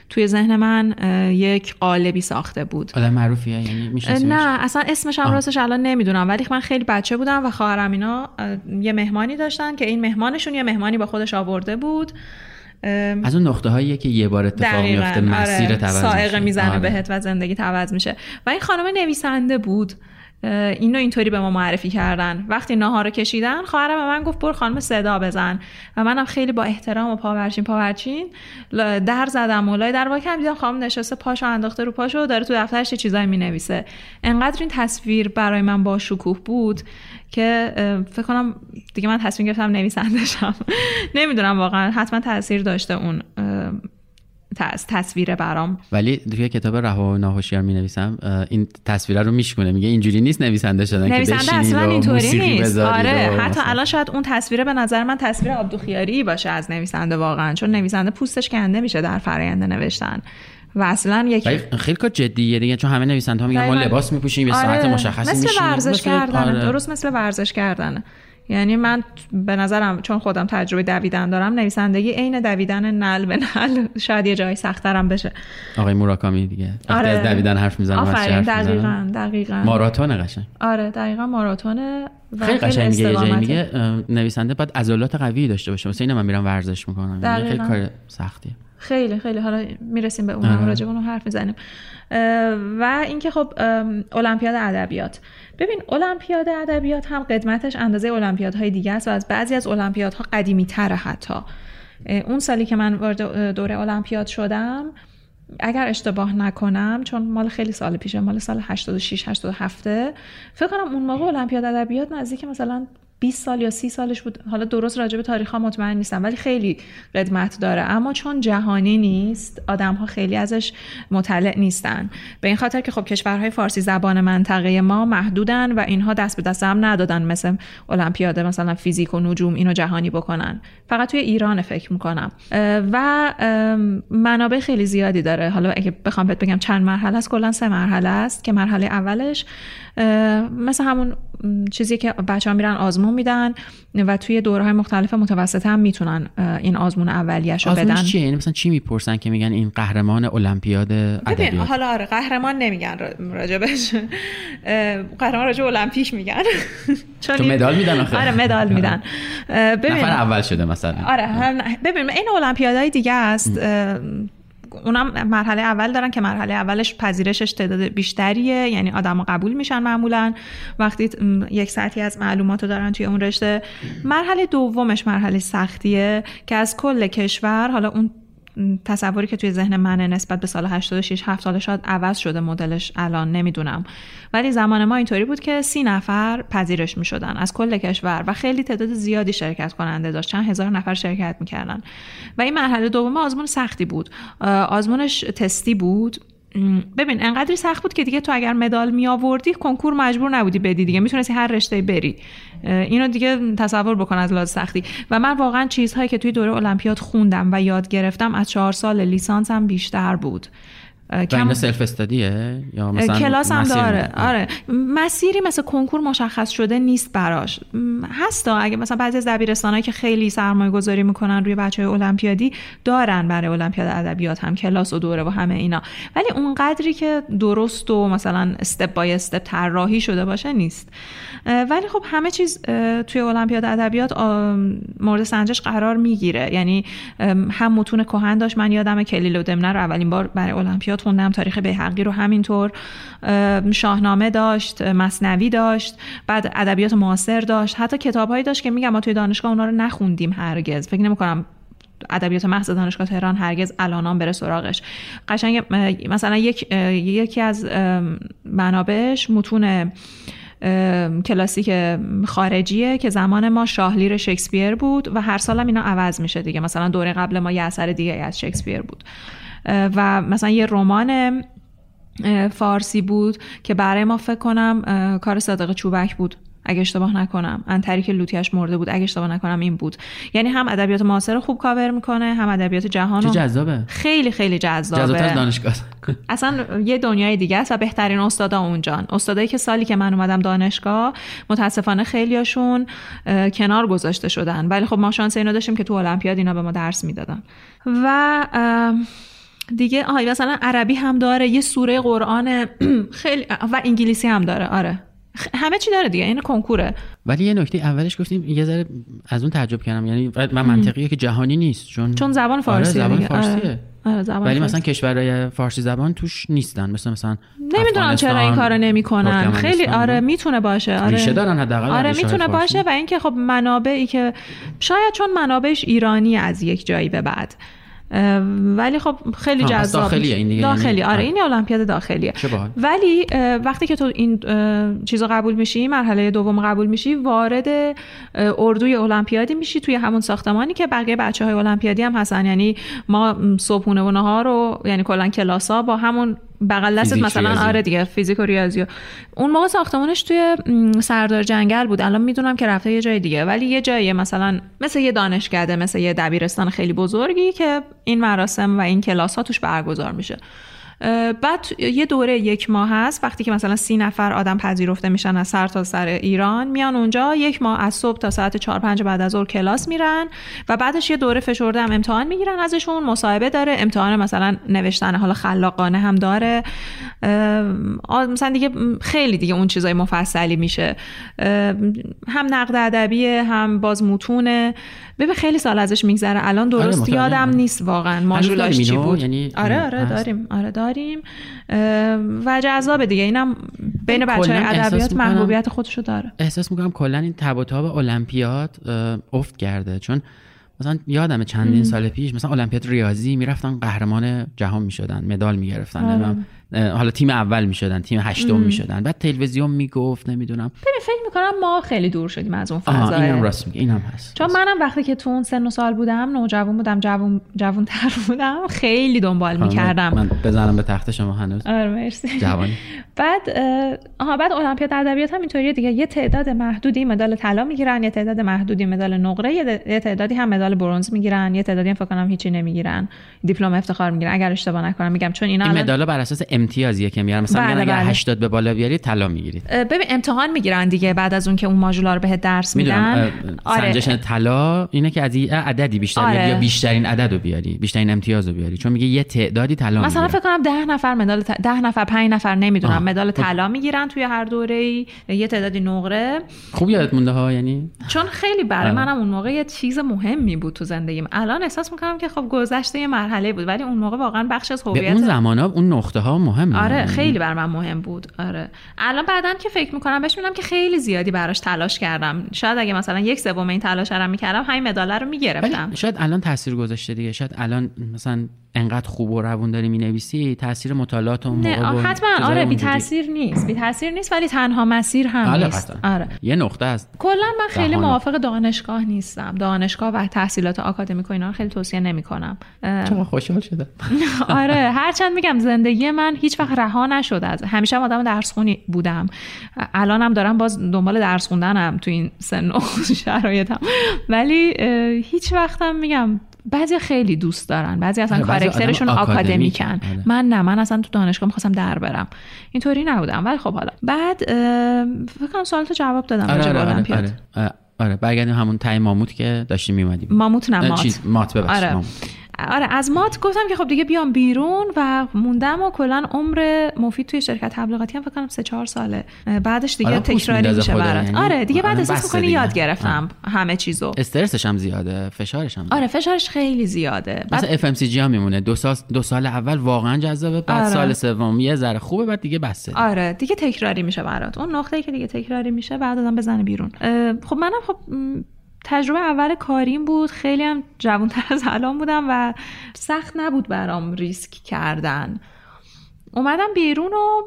توی ذهن من یک قالبی ساخته بود. آدم معروفیه یعنی نه اصلا اسمش هم راستش الان نمی‌دونم. ولی من خیلی بچه بودم و خواهرم اینا یه مهمانی داشتن که این مهمانشون یه مهمانی با خودش آورده بود. از اون نقطه هایی که یه بار اتفاق میفته مسیر آره. سائقه می‌زنه آره. بهت و زندگی عوض میشه. و این خانم نویسنده بود. اینو اینطوری به ما معرفی کردن. وقتی ناهار رو کشیدن خواهرم به من گفت برو خانم صدا بزن. و منم خیلی با احترام و پاورچین پاورچین در زدم مولای در واقع دیدم خانم نشسته پاشو انداخته رو پاشو داره تو دفترش چیزایی می‌نویسه. انقدر این تصویر برای من با شکوه بود که فکر کنم دیگه من تصمیم گرفتم نویسنده شم نمی‌دونم واقعا حتما تاثیر داشته اون تصویر برام. ولی توی کتاب رها و ناهوشیار می نویسم این تصویر رو میشکنه میگه اینجوری نیست نویسنده شدن نویسنده که اصلا اینطوری نیست. آره حتی الان شاید اون تصویر به نظر من تصویر عبدوخیاری باشه از نویسنده واقعا چون نویسنده پوستش کنده میشه در فرآیند نوشتن. و اصلا یک خیلی کار جدیه دیگه چون همه نویسنده ها میگن ما لباس میپوشیم یه آره. ساعت مشخصی مثل میشیم ورزش کردن آره. درست مثل ورزش کردن یعنی من به نظرم چون خودم تجربه دویدن دارم نویسندگی عین دویدن نل به نل شاید یه جایی سختترم بشه آقای موراکامی دیگه آره. از دویدن حرف می‌زنه آفرین دقیقاً دقیقاً ماراتون قشنگ آره دقیقاً ماراتونه و خیلی قشنگ میگه یه جایی. میگه نویسنده باید عضلات قوی داشته باشه مثلا اینا من میرم ورزش می‌کنم میگه خیلی. کار سختیه خیلی خیلی. حالا می‌رسیم به اون آره. هم راجع به اون حرف می‌زنیم. و اینکه خب المپیاد ادبیات. ببین المپیاد ادبیات هم قدمتش اندازه المپیادهای دیگه است و از بعضی از المپیادها قدیمی تره حتی اون سالی که من وارد دوره المپیاد شدم اگر اشتباه نکنم چون مال خیلی سال پیشه مال سال 86 87 فکر کنم اون موقع المپیاد ادبیات نزدیک مثلا 20 سال یا 30 سالش بود. حالا درست راجع به تاریخ ها مطمئن نیستم ولی خیلی قدمت داره. اما چون جهانی نیست آدم ها خیلی ازش مطلع نیستن. به این خاطر که خب کشورهای فارسی زبان منطقه ما محدودن و اینها دست به دست هم ندادن مثل المپیاد مثلا فیزیک و نجوم اینو جهانی بکنن. فقط توی ایران فکر می‌کنم. و منابع خیلی زیادی داره. حالا اگه بخوام بهت بگم چند مرحله است کلا سه مرحله است که مرحله اولش مثل همون چیزی که بچه ها میرن آزمون میدن و توی دوره های مختلف متوسطه هم می‌تونن این آزمون اولیش رو بدن. چیه؟ یعنی مثلا چی می‌پرسن که میگن این قهرمان المپیاد ادبیات؟ حالا آره قهرمان نمیگن راجبش. قهرمان راجب المپیک میگن. تو مدال میدن آخه. آره مدال میدن. ببین. نفر اول شده مثلا. آره ببین این المپیادهای دیگه است. اونم مرحله اول دارن که مرحله اولش پذیرشش تعداد بیشتریه یعنی آدم قبول میشن معمولا. وقتی یک سطحی از معلومات رو دارن توی اون رشته. مرحله دومش مرحله سختیه که از کل کشور حالا اون تصوری که توی ذهن منه نسبت به سال 86 7 سال شاید عوض شده مدلش الان نمی‌دونم. ولی زمان ما اینطوری بود که سی نفر پذیرش می شدن از کل کشور و خیلی تعداد زیادی شرکت کننده داشت. چند هزار نفر شرکت می‌کردن. و این مرحله دوم آزمون سختی بود. آزمونش تستی بود. ببین انقدری سخت بود که دیگه تو اگر مدال می آوردی کنکور مجبور نبودی بدی دیگه. می‌تونستی هر رشته بری. اینو دیگه تصور بکن از لحاظ سختی. و من واقعا چیزهایی که توی دوره المپیاد خوندم و یاد گرفتم از چهار سال لیسانسم بیشتر بود. کم سلف استادیه یا مثلا کلاس هم داره. آره. مسیری مثل کنکور مشخص شده نیست براش. هستا. اگه مثلا بعضی از دبیرستانایی که خیلی سرمایه گذاری می‌کنن روی بچه های المپیادی دارن برای المپیاد ادبیات هم کلاس و دوره و همه اینا. ولی اون قدری که درست و مثلا استپ بای استپ طراحی شده باشه نیست. ولی خب همه چیز توی المپیاد ادبیات مورد سنجش قرار می‌گیره. یعنی هم متون کهن داشت. من یادم کلیل و دمنه رو اولین بار برای المپیاد خوندم تاریخ بیهقی رو همینطور شاهنامه داشت مصنوی داشت بعد ادبیات معاصر داشت. حتی کتابهایی داشت که میگم ما توی دانشگاه اونا رو نخوندیم هرگز. فکر نمی‌کنم ادبیات محض دانشگاه تهران هرگز الانان بره سراغش. قشنگ مثلا یک یکی از منابعش متون کلاسیک خارجیه که زمان ما شاهلیر شکسپیر بود و هر سالم اینا عوض میشه دیگه. مثلا دوره قبل ما یه اثر دیگه از شکسپیر بود. و مثلا یه رمان فارسی بود که برای ما فکر کنم کار صادق چوبک بود. اگه اشتباه نکنم. انتری که لوتیش مرده بود. اگه اشتباه نکنم این بود. یعنی هم ادبیات معاصر خوب کاور می‌کنه هم ادبیات جهان جذابه. خیلی خیلی جذابه. جذابتر دانشگاه. اصلا یه دنیای دیگه است و بهترین استادا اونجان. استادایی که سالی که من اومدم دانشگاه متاسفانه خیلیاشون کنار گذاشته شدن. ولی خب ما شانس اینو داشتیم که تو المپیاد اینا به ما درس می‌دادن. و دیگه آهای مثلا عربی هم داره یه سوره قرآن خیلی و انگلیسی هم داره آره. همه چی داره دیگه این کنکوره. ولی یه نکته اولش گفتیم یه ذره از اون تعجب کردم یعنی من منطقیه که جهانی نیست چون چون زبان فارسی آره زبان فارسیه. آره. زبان ولی مثلا کشورهای فارسی زبان توش نیستن مثل مثلا نمی‌دونم چرا این کارو نمی‌کنن. خیلی آره می‌تونه باشه آره. ریشه دارن حداقل آره می‌تونه باشه و اینکه خب منابعی که شاید چون منابعش ایرانی از یک جایی به بعد. ولی خب خیلی جذاب داخلیه این دیگه داخلی آره این المپیاد داخلیه. ولی وقتی که تو این چیزو قبول میشی مرحله دوم قبول میشی وارد اردوی المپیادی میشی توی همون ساختمانی که بقیه بچه های المپیادی هم هستن. یعنی ما صبحونه و نهار رو یعنی کلا کلاس ها با همون بغل دستت مثلا ریاضی. آره دیگه فیزیک و ریاضی. اون موقع ساختمانش توی سردار جنگل بود. الان می‌دونم که رفته یه جای دیگه. ولی یه جایی مثلا مثل یه دانشکده مثل یه دبیرستان خیلی بزرگی که این مراسم و این کلاس ها توش برگزار میشه. بعد یه دوره یک ماه هست وقتی که مثلا سی نفر آدم پذیرفته میشن از سر تا سر ایران میان اونجا یک ماه از صبح تا ساعت چهار پنج بعد از ظهر کلاس میرن و بعدش یه دوره فشرده هم امتحان می‌گیرن ازشون مصاحبه داره امتحان مثلا نوشتن حالا خلاقانه هم داره. مثلا دیگه خیلی دیگه اون چیزای مفصلی میشه. هم نقد ادبیه هم باز متونه ببین خیلی سال ازش میگذره. الان درست آره یادم نیست واقعا. ماژولاش چی بود؟ یعنی آره آره داریم. آره داریم. و جذاب دیگه. اینم بین بچه های ادبیات محبوبیت خودشو داره. احساس می‌کنم کلا این تب و تاب المپیاد افت کرده. چون مثلا یادم چندین سال پیش مثلا المپیاد ریاضی می‌رفتن قهرمان جهان می‌شدن مدال می‌گرفتن. آره. حالا تیم اول می‌شدن تیم هشتم می‌شدن. بعد تلویزیون می‌گفت نمی‌دونم. ببین فکر می‌کنم ما خیلی دور شدیم از اون فضا اینم راست میگه اینم هست. چون منم وقتی که تو اون سن و سال بودم نوجوان بودم جوون جوون تر بودم خیلی دنبال می‌کردم. من بزنم به تخت شما هنوز. آره مرسی. جوانی. بعد آها بعد المپیاد ادبیات هم اینطوریه دیگه. یه تعداد محدودی مدال طلا می‌گیرن یه تعداد محدودی مدال نقره یه تعدادی هم مدال برنز می‌گیرن یه تعدادی هم فکر کنم هیچی نمی‌گیرن. دیپلم افتخار می‌گیرن. اگر اشتباه نکنم میگم چون اینا این مدالا بر اساس امتیازیه که میارن مثلا بله، اگر بله. 80 به بالا بیارید طلا می‌گیرید ببین امتحان می‌گیرن دیگه بعد از اون که اون ماژولا رو بهت درس میدن آره. سنجش طلا اینه که از یه عددی بیشتر آره. بیاری یا بیشترین عدد رو بیاری بیشترین امتیاز رو بیاری چون میگه یه تعدادی طلا مثلا. فکر کنم ده نفر مدال ت- ده نفر پنج نفر نمی‌دونم. مدال خب. طلا می‌گیرن توی هر دوره ای یه تعدادی نقره خوب یادت مونده ها یعنی چون خیلی برای. منم اون موقع یه چیز مهمی بود تو زندگیم الان احساس می‌کنم که خب گذشته یه مرحله بود ولی اون موقع واقعا بخش از هویت اون زمان ها اون نقطه ها مهمه. آره خیلی بر من مهم بود. آره. الان بعدا که فکر می‌کنم بهش می‌بینم که خیلی زیادی براش تلاش کردم. شاید اگه مثلا یک سوم این تلاش رو می‌کردم همین مدال رو می‌گرفتم. شاید الان تاثیر گذاشته دیگه. شاید الان مثلا انقدر خوب و روون داری می‌نویسی تاثیر مطالعات اون نه موقع و حتما آره بی. تاثیر نیست. بی تاثیر نیست ولی تنها مسیر هم آره، نیست. قطعاً. آره. یه نقطه است کلا من خیلی جهان. موافق دانشگاه نیستم. دانشگاه و تحصیلات آکادمیک و اینا رو خیلی توصیه نمی‌کنم. چقدر خوشحال شده آره هرچند میگم زندگی من هیچ وقت رها نشده از همیشه هم آدم درس خونی بودم الانم دارم باز دنبال درس خوندنم تو این سن و شرایطم ولی هیچ وقتم میگم بعضی خیلی دوست دارن بعضی اصلا کارکترشون آکادمیکن آره. من نه من اصلا تو دانشگاه می‌خواستم در برم اینطوری نبودم ولی خب حالا بعد فکر کنم سوالتو جواب دادم آره آره آره. آره. آره. برگردیم همون تای ماموت که داشتیم میمدیم ماموت نه مات چیز مات ببخشید آره. ماموت. آره از مات گفتم که خب دیگه بیام بیرون و موندم و کلا عمر مفید توی شرکت تبلیغاتی هم فکر کنم سه چهار ساله. بعدش دیگه آره، تکراری میشه برات. یعنی آره دیگه بعد احساس می‌کنی. یاد گرفتم همه چیزو. استرسش هم زیاده فشارش هم زیاده. آره فشارش خیلی زیاده. بعد مثلا FMCG هم میمونه. دو سال دو سال اول واقعا جذابه بعد آره. سال سوم یه ذره خوبه بعد دیگه بسه. آره دیگه تکراری میشه برات. اون نقطه‌ای که دیگه تکراری میشه بعد آدم بزنه بیرون. خب منم خب تجربه اول کاریم بود. خیلی هم جوانتر از الان بودم و سخت نبود برام ریسک کردن. اومدم بیرون و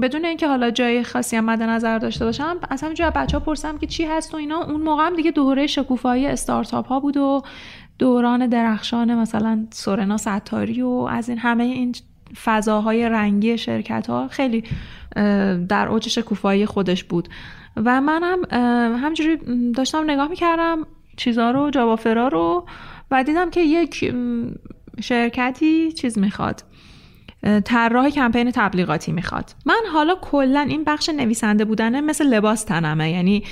بدون اینکه حالا جای خاصی هم مد نظر داشته باشم از همینجا بچه ها پرسم که چی هست و اینا. اون موقع هم دیگه دوره شکوفایی استارتاپ ها بود و دوران درخشان مثلا سورنا ستاری و از این همه این فضاهای رنگی شرکت ها خیلی در اوج شکوفایی خودش بود. و منم اه، همجوری داشتم نگاه می‌کردم چیزها رو جوافرا رو و دیدم که یک شرکتی چیز می‌خواد. طراح کمپین تبلیغاتی می‌خواد. من حالا کلا این بخش نویسنده بودنه مثل لباس تنمه. یعنی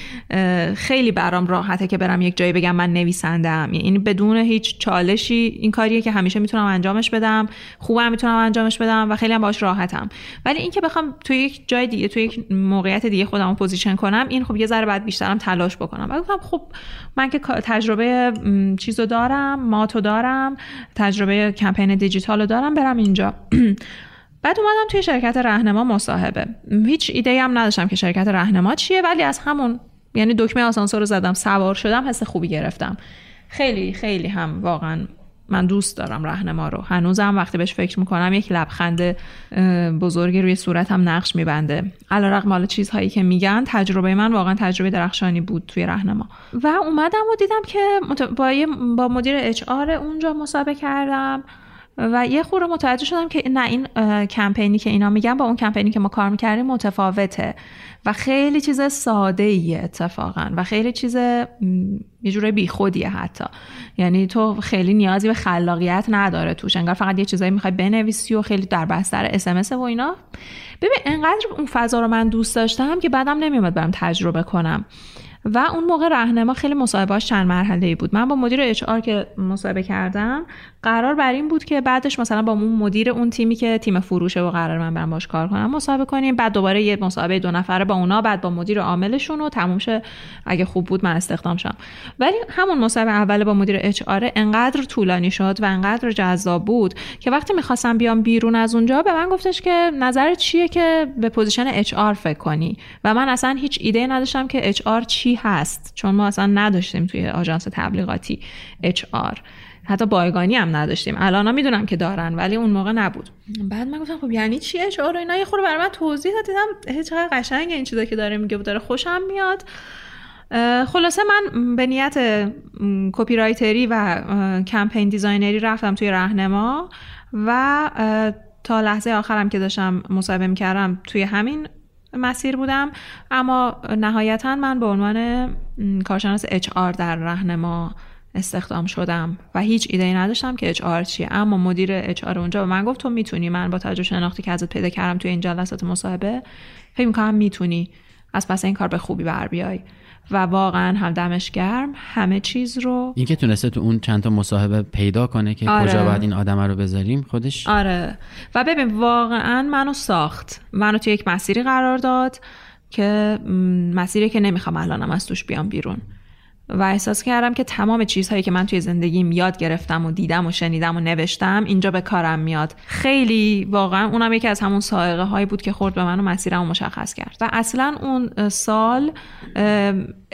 خیلی برام راحته که برم یک جایی بگم من نویسندم یعنی بدون هیچ چالشی این کاریه که همیشه می‌تونم انجامش بدم خوبم می‌تونم انجامش بدم و خیلی هم باش راحتم. ولی اینکه بخوام توی یک جای دیگه توی یک موقعیت دیگه خودم position کنم این خب یه ذره باید بیشترم تلاش بکنم. و گفتم خب من که تجربه چیزو دارم ماتو دارم تجربه کمپین دیجیتال رو دارم برم اینجا. بعد اومدم توی شرکت رهنما مصاحبه. هیچ ایده هم نداشتم که شرکت رهنما چیه ولی از همون یعنی دکمه آسانسور رو زدم سوار شدم حس خوبی گرفتم. خیلی خیلی هم واقعا من دوست دارم رهنما رو. هنوزم وقتی بهش فکر می‌کنم یک لبخند بزرگی روی صورتم نقش میبنده. علیرغم حالا چیزهایی که میگن تجربه من واقعا تجربه درخشانی بود توی رهنما. و اومدم و دیدم که با, با مدیر اچ اونجا مسابقه کردم. و یه خورده متوجه شدم که نه این کمپینی که اینا میگن با اون کمپینی که ما کار می‌کردیم متفاوته و خیلی چیز ساده ایه اتفاقا و خیلی چیز یه جوره بیخودیه حتی. یعنی تو خیلی نیازی به خلاقیت نداره توش. انگار فقط یه چیزایی می‌خوای بنویسی و خیلی در بستر اس و اینا. ببین انقدر اون فضا رو من دوست داشتم که بعدم نمیومد برم تجربه کنم. و اون موقع رهنما خیلی مصاحبه‌هاش چند مرحله ای بود. من با مدیر HR که مصاحبه کردم قرار بر این بود که بعدش مثلا با اون مدیر اون تیمی که تیم فروشه و قراره من برم باش کار کنم مصاحبه کنیم. بعد دوباره یه مصاحبه دو نفره با اونا بعد با مدیر عاملشون و تموم شه. اگه خوب بود من استخدام شم. ولی همون مصاحبه اول با مدیر HR انقدر طولانی شد و انقدر جذاب بود که وقتی می‌خواستم بیام بیرون از اونجا به من گفتش که نظرت چیه که به position HR فکر کنی؟ و من اصلا هیچ ایده نداشتم که HR چیه چی هست چون ما اصلا نداشتیم توی آژانس تبلیغاتی HR حتی بایگانی هم نداشتیم. الان می‌دونم که دارن ولی اون موقع نبود. بعد من گفتم خب یعنی چی HR اینا؟ یه خورده برای من توضیح دادن چقدر قشنگه این چیزا که داره میگه داره خوشم میاد. خلاصه من به نیت copywriter ی و campaign designer ی رفتم توی رهنما و تا لحظه آخرم که داشتم مصاحبه می‌کردم توی همین مسیر بودم. اما نهایتا من به عنوان کارشناس HR در رهنما استخدام شدم و هیچ ایده نداشتم که HR چیه. اما مدیر HR اونجا به من گفت تو می‌تونی من با توجه شناختی که ازت پیدا کردم توی این جلسات مصاحبه فکر می‌کنم می‌تونی. از پس این کار به خوبی بر بیای. و واقعا هم دمش گرم همه چیز رو این که تونسته تو اون چند تا مصاحبه پیدا کنه که آره. کجا باید این آدم رو بذاریم خودش آره. و ببین واقعا منو ساخت. منو تو یک مسیری قرار داد که مسیری که نمی‌خوام الانم از توش بیام بیرون. و احساس کردم که تمام چیزهایی که من توی زندگیم یاد گرفتم و دیدم و شنیدم و نوشتم اینجا به کارم میاد. خیلی واقعا اونم یکی از همون سائقه هایی بود که خورد به من و مسیرم مشخص کرد. و اصلا اون سال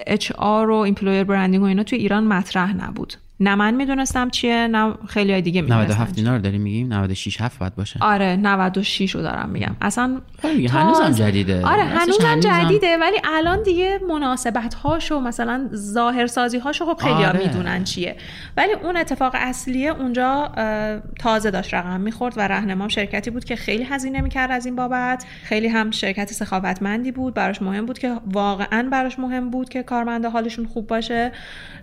HR و employer branding و اینا توی ایران مطرح نبود. نه من می‌دونستم چیه نه خیلی های دیگه می‌دونستم 97 اینا رو داریم میگیم 96 7 باید باشه. آره 96 رو دارم میگم. اصلا خب هنوزم جدیده. آره هنوزم جدیده ولی الان دیگه مناسبت هاشو مثلا ظاهر سازی هاشو خب خیلی آره. می‌دونن چیه. ولی اون اتفاق اصلیه اونجا تازه داشت رقم می‌خورد و رهنمام شرکتی بود که خیلی هزینه می‌کرد از این بابت. خیلی هم شرکت سخاوتمندی بود براش مهم بود که واقعا براش مهم بود که کارمنده حالشون خوب باشه.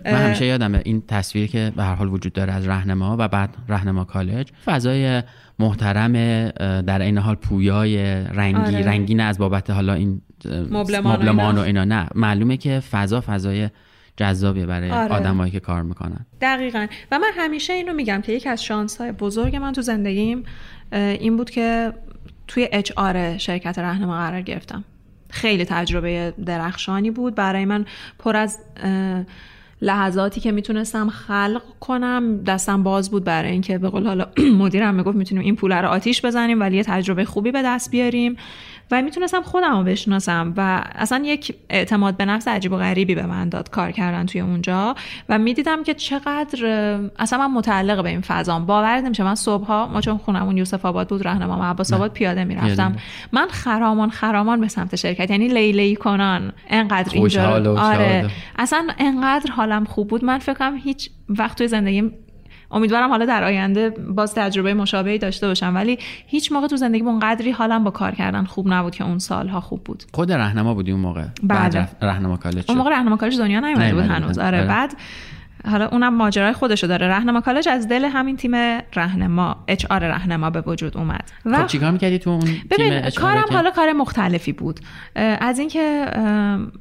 من همیشه یادمه این تصویر که به هر حال وجود داره از رهنما و بعد رهنما کالج. فضای محترم در این حال پویای رنگی آره. رنگین از بابت حالا این مبلمان, و اینا. نه معلومه که فضا فضای جذابیه برای آره. آدمایی که کار می‌کنن. دقیقا. و من همیشه اینو میگم که یکی از شانس های بزرگ من تو زندگیم این بود که توی اچ آر شرکت رهنما قرار گرفتم. خیلی تجربه درخشانی بود. برای من پر از لحظاتی که می‌تونستم خلق کنم دستم باز بود برای اینکه به قول حالا مدیرم می‌گفت می‌تونیم این پول رو آتیش بزنیم ولی یه تجربه خوبی به دست بیاریم. و می‌تونستم خودم رو بشناسم و اصلا یک اعتماد به نفس عجیب و غریبی به من داد کار کردن توی اونجا و می‌دیدم که چقدر اصلا من متعلق به این فضام باور نمیشه من صبحها ما چون خونمون یوسف آباد بود رهنما عباس آباد پیاده می‌رفتم. من خرامان خرامان به سمت شرکت یعنی لیلی کنان انقدر اینجا. آره. اصلا انقدر حالم خوب بود. من فکرم هیچ وقت توی زندگیم امیدوارم حالا در آینده باز تجربه مشابهی داشته باشم. ولی هیچ موقع تو زندگی اونقدری حالم با کار کردن خوب نبود که اون سالها خوب بود. خود راهنما بودی اون موقع؟ بعد, بعد رهنما کالج اون موقع راهنما کالج دنیا نیومده بود هنوز. آره, آره. بعد حالا اونم ماجرای خودشو داره. رهنما کالج از دل همین تیم رهنما HR رهنما به وجود اومد. و خب چیکار می‌کردی تو اون تیم کارم حالا کار مختلفی بود. از اینکه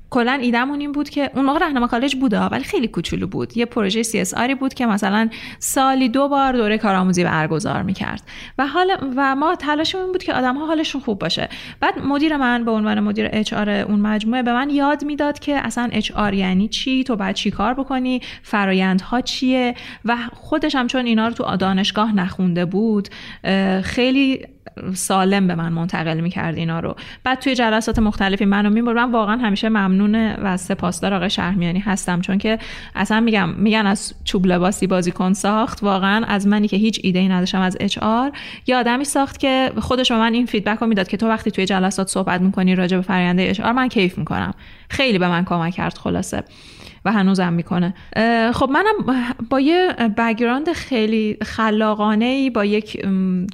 کلا ایدمون این بود که اون موقع رهنما کالج بوده ولی خیلی کوچولو بود. یه پروژه CSR ی بود که مثلا سالی دو بار دوره کارآموزی برگزار می‌کرد. و حال و ما تلاشمون بود که آدم ها حالشون خوب باشه. بعد مدیر من به عنوان مدیر HR اون مجموعه به من یاد می‌داد که اصلا HR یعنی چی؟ تو باید چی کار بکنی؟ فرایندها چیه؟ و خودش هم چون اینا رو تو دانشگاه نخونده بود خیلی سالم به من منتقل می‌کرد اینا رو. بعد توی جلسات مختلفی منو می‌برد. من واقعا همیشه ممنون و سپاسدار آقای شهرمیانی هستم چون که اصلا میگم میگن از چوب لباسی بازیکن ساخت. واقعا از منی که هیچ ایده ای نداشتم از HR. یه آدمی ساخت که خودش به من این feedback رو می‌داد که تو وقتی توی جلسات صحبت می‌کنی راجع به فرآیند HR من کیف می‌کنم. خیلی به من کمک کرد خلاصه. و هنوزم می‌کنه خب منم با یه بگراند خیلی خلاقانه ای با یک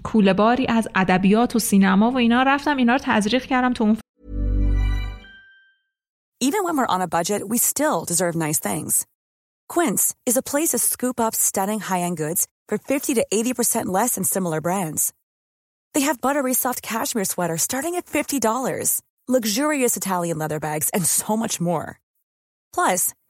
کوله باری از ادبیات و سینما و اینا رفتم اینا رو تزریق کردم تو اون Even when we're on a budget, we still deserve nice things. Quince is a place to scoop up stunning high-end goods for 50 to 80% less than similar brands. They have buttery soft cashmere sweaters starting at $50, luxurious Italian leather bags, and so much more. Plus,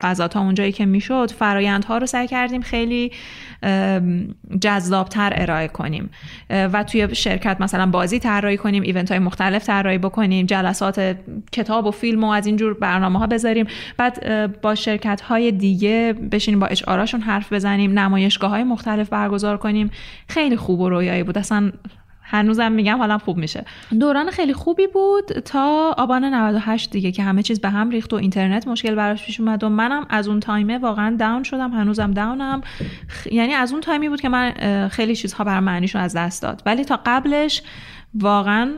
غذا تا اونجایی که می‌شد فرایندها رو سعی کردیم خیلی جذابتر ارائه کنیم. و توی شرکت مثلا بازی طراحی کنیم ایونت های مختلف طراحی بکنیم جلسات کتاب و فیلم و از اینجور برنامه ها بذاریم. بعد با شرکت های دیگه بشینیم با اچ حرف بزنیم نمایشگاه های مختلف برگزار کنیم. خیلی خوب و رویایی بود. اصلا هنوزم میگم حالا خوب میشه. دوران خیلی خوبی بود تا آبان 98 دیگه که همه چیز به هم ریخت و اینترنت مشکل براش پیش اومد و منم از اون تایمه واقعا داون شدم هنوزم داونم یعنی از اون تایمی بود که من خیلی چیزها بر معنیشون از دست داد. ولی تا قبلش واقعا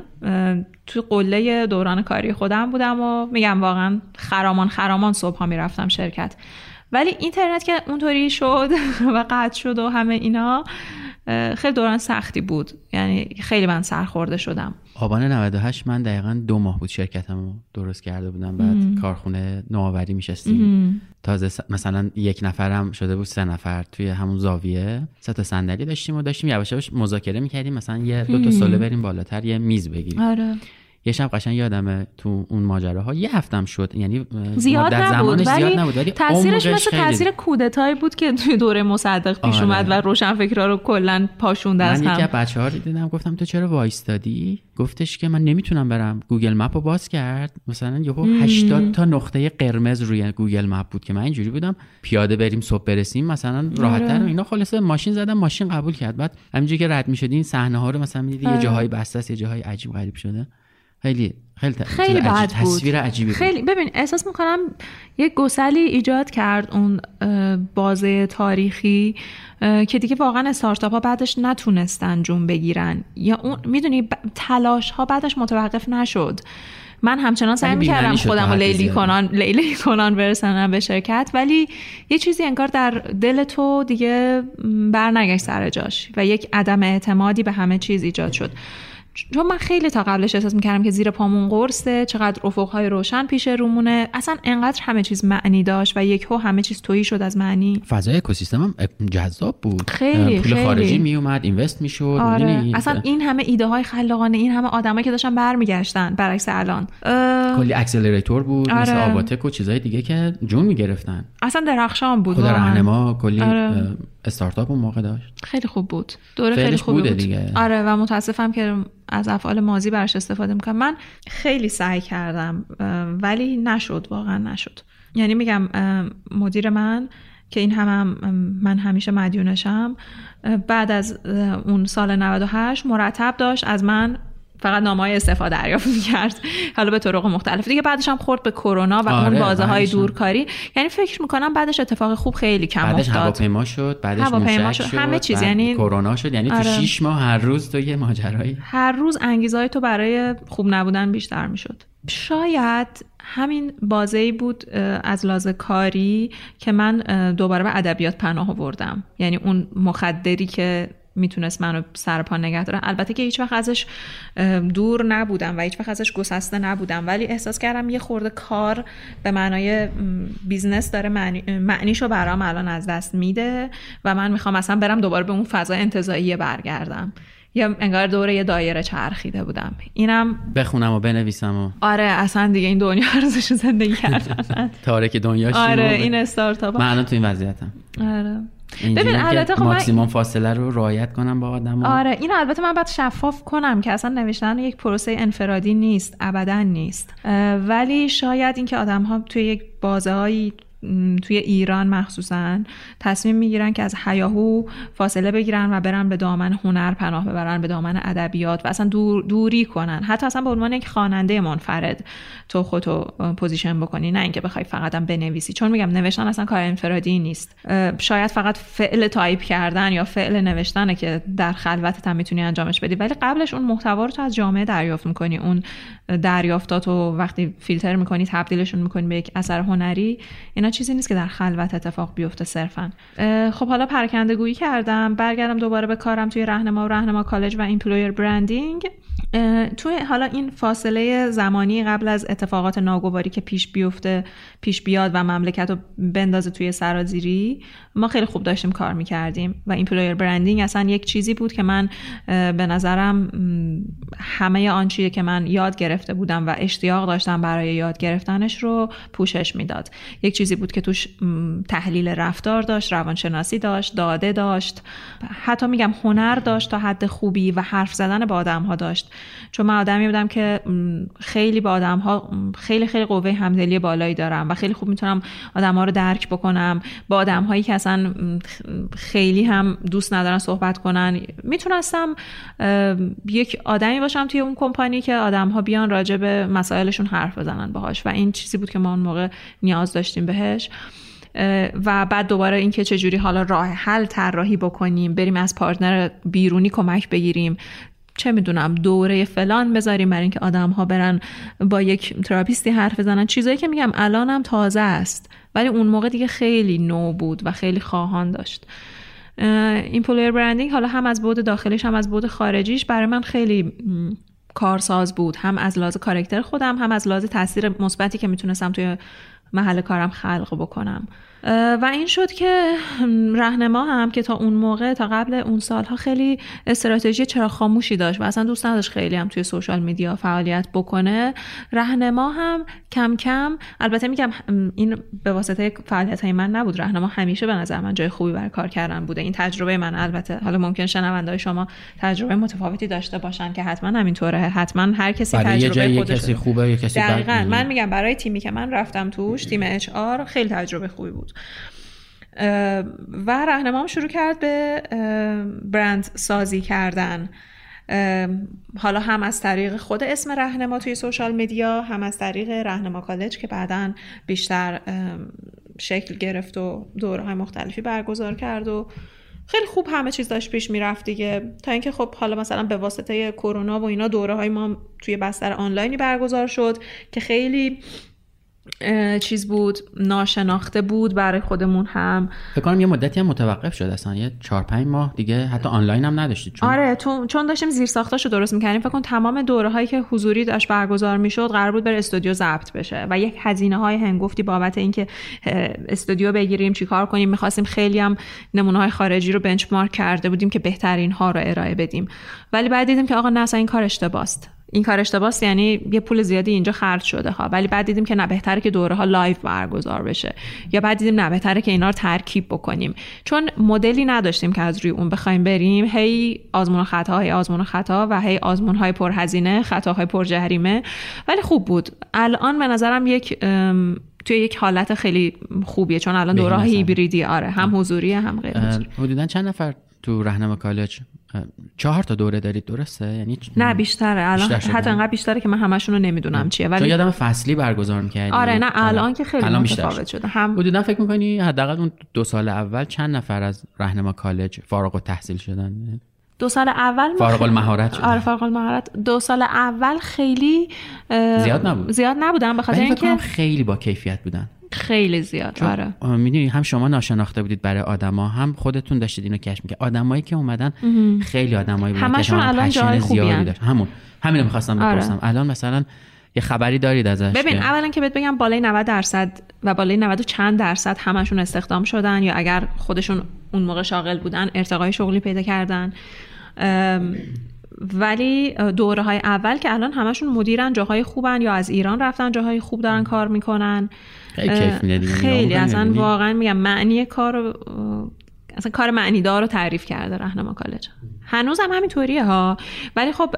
توی قله دوران کاری خودم بودم و میگم واقعا خرامان خرامان صبح ها می‌رفتم شرکت. ولی اینترنت که اونطوری شد و قطع شد و همه اینا خیلی دوران سختی بود. یعنی خیلی من سرخورده شدم. آبان 98 من دقیقا دو ماه بود شرکتم درست کرده بودم. بعد کارخونه نوآوری میشستیم. تازه مثلا یک نفرم شده بود سه نفر توی همون زاویه. سه تا صندلی داشتیم و داشتیم یواش یواش مذاکره می‌کردیم. مثلا یه دو تا سوله بریم بالاتر یه میز بگیریم. آره. یه شب قشنگ یادمه تو اون ماجراها. یه هفتم شد. یعنی زیاد نبود ولی, زیاد نبود. ولی تاثیرش مثل تاثیر کودتایی بود که توی دوره مصدق پیش آره. اومد و روشنفکرها رو کلا پاشونده از من یکی بچه ها دیدم گفتم تو چرا وایستادی؟ گفتش که من نمی‌تونم برم. گوگل مپ رو باز کرد. مثلا یهو 80 تا نقطه قرمز روی گوگل مپ بود که من اینجوری بودم. پیاده بریم صبح برسیم. مثلا راحت‌تر. آره. اینا خلاصه ماشین زدم ماشین قبول کرد. بعد همینجوری که رد می‌شدین صحنه ها رو مثلا می‌دیدی یه آره. جاهای بسته یه جاهای عجیب غریب شده. خیلی خیلی خیلی بد بود. تصویر عجیبی خیلی ببین احساس می‌کنم یک گسلی ایجاد کرد اون بازه تاریخی که دیگه واقعا استارتاپ ها بعدش نتونستن جون بگیرن. یا اون می‌دونی تلاش ها بعدش متوقف نشد. من همچنان سعی می‌کردم خودم رو لیلی کنان لیلی کنان برسنم به شرکت ولی یه چیزی انگار در دل تو دیگه برنگشت سر جاش و یک عدم اعتمادی به همه چیز ایجاد شد. چون من خیلی تا قبلش احساس می‌کردم که زیر پامون قرصه چقدر افقهای روشن پیش رومونه. اصلا انقدر همه چیز معنی داشت و یک هو همه چیز تویی شد از معنی. فضای اکوسیستم هم جذاب بود. خیلی پول خیلی. خارجی می اومد اینوست می‌شد آره. اصلا این همه ایده های خلاقانه این همه آدمایی که داشتن برمیگشتن برعکس الان. کلی اکسلراتور بود آره. مثل آواتک و چیزای دیگه که جون می‌گرفتن. اصلا درخشان بود خود کلی آره. استارتاپ اون موقع داشت؟ خیلی خوب بود. دوره خیلی خوب بود. دیگه. آره و متاسفم که از افعال ماضی براش استفاده می‌کنم. من خیلی سعی کردم ولی نشد واقعا نشد. یعنی میگم مدیر من که این هم, هم من همیشه مدیونشم بعد از اون سال 98 مرتب داشت از من فقط نامه استفاده دریافت می‌کرد. حالا به طرق مختلف. دیگه بعدش هم خورد به کرونا و آره، اون بازه های دورکاری. یعنی فکر می‌کنم بعدش اتفاق خوب خیلی کم بعدش افتاد. هواپیما شد بعدش هواپیما شد. شد همه چیز یعنی کرونا شد. یعنی آره. تو 6 ماه هر روز تو یه ماجرایی. هر روز انگیزهای تو برای خوب نبودن بیشتر می‌شد. شاید همین بازه بود از لحاظ کاری که من دوباره به ادبیات پناه آوردم. یعنی اون مخدری که می‌تونست منو سر پا نگه داره. البته که هیچ وقت ازش دور نبودم و هیچ وقت ازش گسسته نبودم. ولی احساس کردم یه خورده کار به معنای business داره معنی معنیشو برام الان از دست میده و من می‌خوام اصلا برم دوباره به اون فضا انتزاعی برگردم. یا انگار دوره یه دایره چرخیده بودم. اینم بخونم و بنویسم و آره اصلا دیگه این دنیا ارزش زندگی کردن. تارک دنیا آره این استارتاپ من تو این وضعیتم. آره. ببین البته خب ماکسیموم فاصله رو رعایت کنم با آدم آره این البته من باید شفاف کنم که اصلا نوشتن یک پروسه انفرادی نیست ابدا نیست. ولی شاید اینکه آدم ها توی یک بازه هایی توی ایران مخصوصا تصمیم می‌گیرن که از هیاهو فاصله بگیرن و برن به دامن هنر پناه ببرن به دامن ادبیات و اصلا دور دوری کنن. حتی اصلا به عنوان یک خواننده منفرد تو خودتو position بکنی نه اینکه بخوای فقط هم بنویسی. چون میگم نوشتن اصلا کار انفرادی نیست. شاید فقط فعل تایپ کردن یا فعل نوشتنه که در خلوتت هم می‌تونی انجامش بدی. ولی قبلش اون محتوا رو تو از جامعه دریافت می‌کنی. اون دریافتاتو وقتی فیلتر می‌کنی تبدیلشون می‌کنی به یک اثر هنری. اینا چیزی نیست که در خلوت اتفاق بیفته صرفا. خب حالا پراکنده گویی کردم. برگردم دوباره به کارم توی رهنما و رهنما کالج و employer branding توی حالا این فاصله زمانی قبل از اتفاقات ناگواری که پیش بیفته پیش بیاد و مملکت رو بندازه توی سرازیری ما خیلی خوب داشتیم کار می‌کردیم و employer branding اصلا یک چیزی بود که من به نظرم همه آن چیزی که من یاد گرفته بودم و اشتیاق داشتم برای یاد گرفتنش رو پوشش می‌داد. یک چیزی بود که توش تحلیل رفتار داشت روانشناسی داشت داده داشت حتی میگم هنر داشت تا حد خوبی و حرف زدن با آدم ها داشت. چون من آدمی بودم که خیلی با آدم ها خیلی خیلی قوه همدلی بالایی دارم و خیلی خوب می‌تونم آدم ها رو درک بکنم. با آدم هایی که اصلا خیلی هم دوست ندارن صحبت کنن می‌تونستم یک آدمی باشم توی اون کمپانی که آدم ها بیان راجع به مسائلشون حرف بزنن باهاش. و این چیزی بود که ما اون موقع نیاز داشتیم بهش. و بعد دوباره اینکه چجوری حالا راه حل طراحی بکنیم بریم از پارتنر بیرونی کمک بگیریم. چه می‌دونم دوره فلان بذاریم برای اینکه آدم ها برن با یک تراپیستی حرف بزنن. چیزایی که میگم الانم تازه است ولی اون موقع دیگه خیلی نو بود و خیلی خواهان داشت. پولیر برندینگ حالا هم از بود داخلیش هم از بود خارجیش برای من خیلی کارساز بود. هم از لحاظ کارکتر خودم هم از لحاظ تاثیر مثبتی که می‌تونستم توی محل کارم خلق بکنم. و این شد که رهنما هم که تا اون موقع تا قبل اون سالها خیلی استراتژی چرا خاموشی داشت و اصلا دوست نداشت خیلی هم توی سوشال میدیا فعالیت بکنه. رهنما هم کم کم البته میگم این به واسطه فعالیت های من نبود. رهنما همیشه به نظر من جای خوبی برای کار کردن بوده. این تجربه من البته. حالا ممکن شنونده شما تجربه متفاوتی داشته باشن که حتما همینطوره. حتما هر کسی تجربه خودش کسی خوبه یا کسی من میگم برای تیمی که من رفتم توش تیم اچ خیلی تجربه خوبی بود. و رهنمام شروع کرد به برند سازی کردن. حالا هم از طریق خود اسم رهنما توی سوشال میدیا هم از طریق رهنما کالج که بعدا بیشتر شکل گرفت و دورهای مختلفی برگزار کرد و خیلی خوب همه چیز داشت پیش می‌رفت دیگه. تا اینکه خب حالا مثلا به واسطه کرونا و اینا دوره های ما توی بستر آنلاینی برگزار شد که خیلی چیز بود ناشناخته بود برای خودمون هم. فکر کنم یه مدتی هم متوقف شد اصلا یه 4 5 ماه دیگه حتی آنلاین هم نداشتید چون آره چون داشتیم زیر ساختاشو درست می‌کردیم. فکر کنم تمام دوره هایی که حضوری داشت برگزار می‌شد قرار بود بر استودیو ضبط بشه و یک هزینه های هنگفتی بابت اینکه استودیو بگیریم چیکار کنیم می‌خواستیم خیلی هم نمونه های خارجی رو benchmark کرده بودیم که بهترین ها رو ارائه بدیم. ولی بعد دیدیم که آقا نه این کار اشتباست. این کار اشتباس یعنی یه پول زیادی اینجا خرج شده ها. ولی بعد دیدیم که نه بهتره که دوره ها live برگزار بشه. یا بعد دیدیم نه بهتره که اینا رو ترکیب بکنیم. چون مدلی نداشتیم که از روی اون بخوایم بریم. هی آزمون و خطا هی آزمون و خطا و هی آزمون های پرهزینه خطاهای پرجریمه. ولی خوب بود. الان به نظرم یک توی یک حالت خیلی خوبیه. چون الان دوره هیبریدی. آره هم حضوری هم غیر حدودا چند نفر تو رهنما کالج چهار تا دوره دارید درسته؟ یعنی نه بیشتره. الان بیشتر حتی انقدر بیشتره که من همشون رو نمی‌دونم چیه ولی یادم فصلی برگزار می‌کردی. آره نه الان که خیلی الان متفاوت شده. هم حدودا فکر می‌کنی حداقل اون دو سال اول چند نفر از رهنما کالج فارغ التحصیل شدن؟ دو سال اول فارغ المهارت آره فارغ المهارت. دو سال اول خیلی زیاد نبود. زیاد نبودن به خاطر اینکه خیلی با کیفیت بودن. خیلی زیاد آره. می‌دونی هم شما ناشناخته بودید برای آدما هم خودتون داشتید اینو کشف می‌کرد. آدمایی که اومدن خیلی آدمایی بودن همشون الان جای خوبی داشت. همون. همین می‌خواستم آره. بپرسم. الان مثلا یه خبری دارید ازش ببین اولا که بهت بگم بالای 90 درصد و بالای 90 چند درصد همشون استخدام شدن یا اگر خودشون اون موقع شاغل بودن ارتقای شغلی پیدا کردن. ولی دوره های اول که الان همشون مدیرن جاهای خوبن یا از ایران رفتن جاهای خوب دارن کار می‌کنن. خیلی خیلی. اصلا واقعا میگم معنی کار اصلا کار معنی رو تعریف کرده رهنما کالج. هنوز هم همینطوریه ها. ولی خب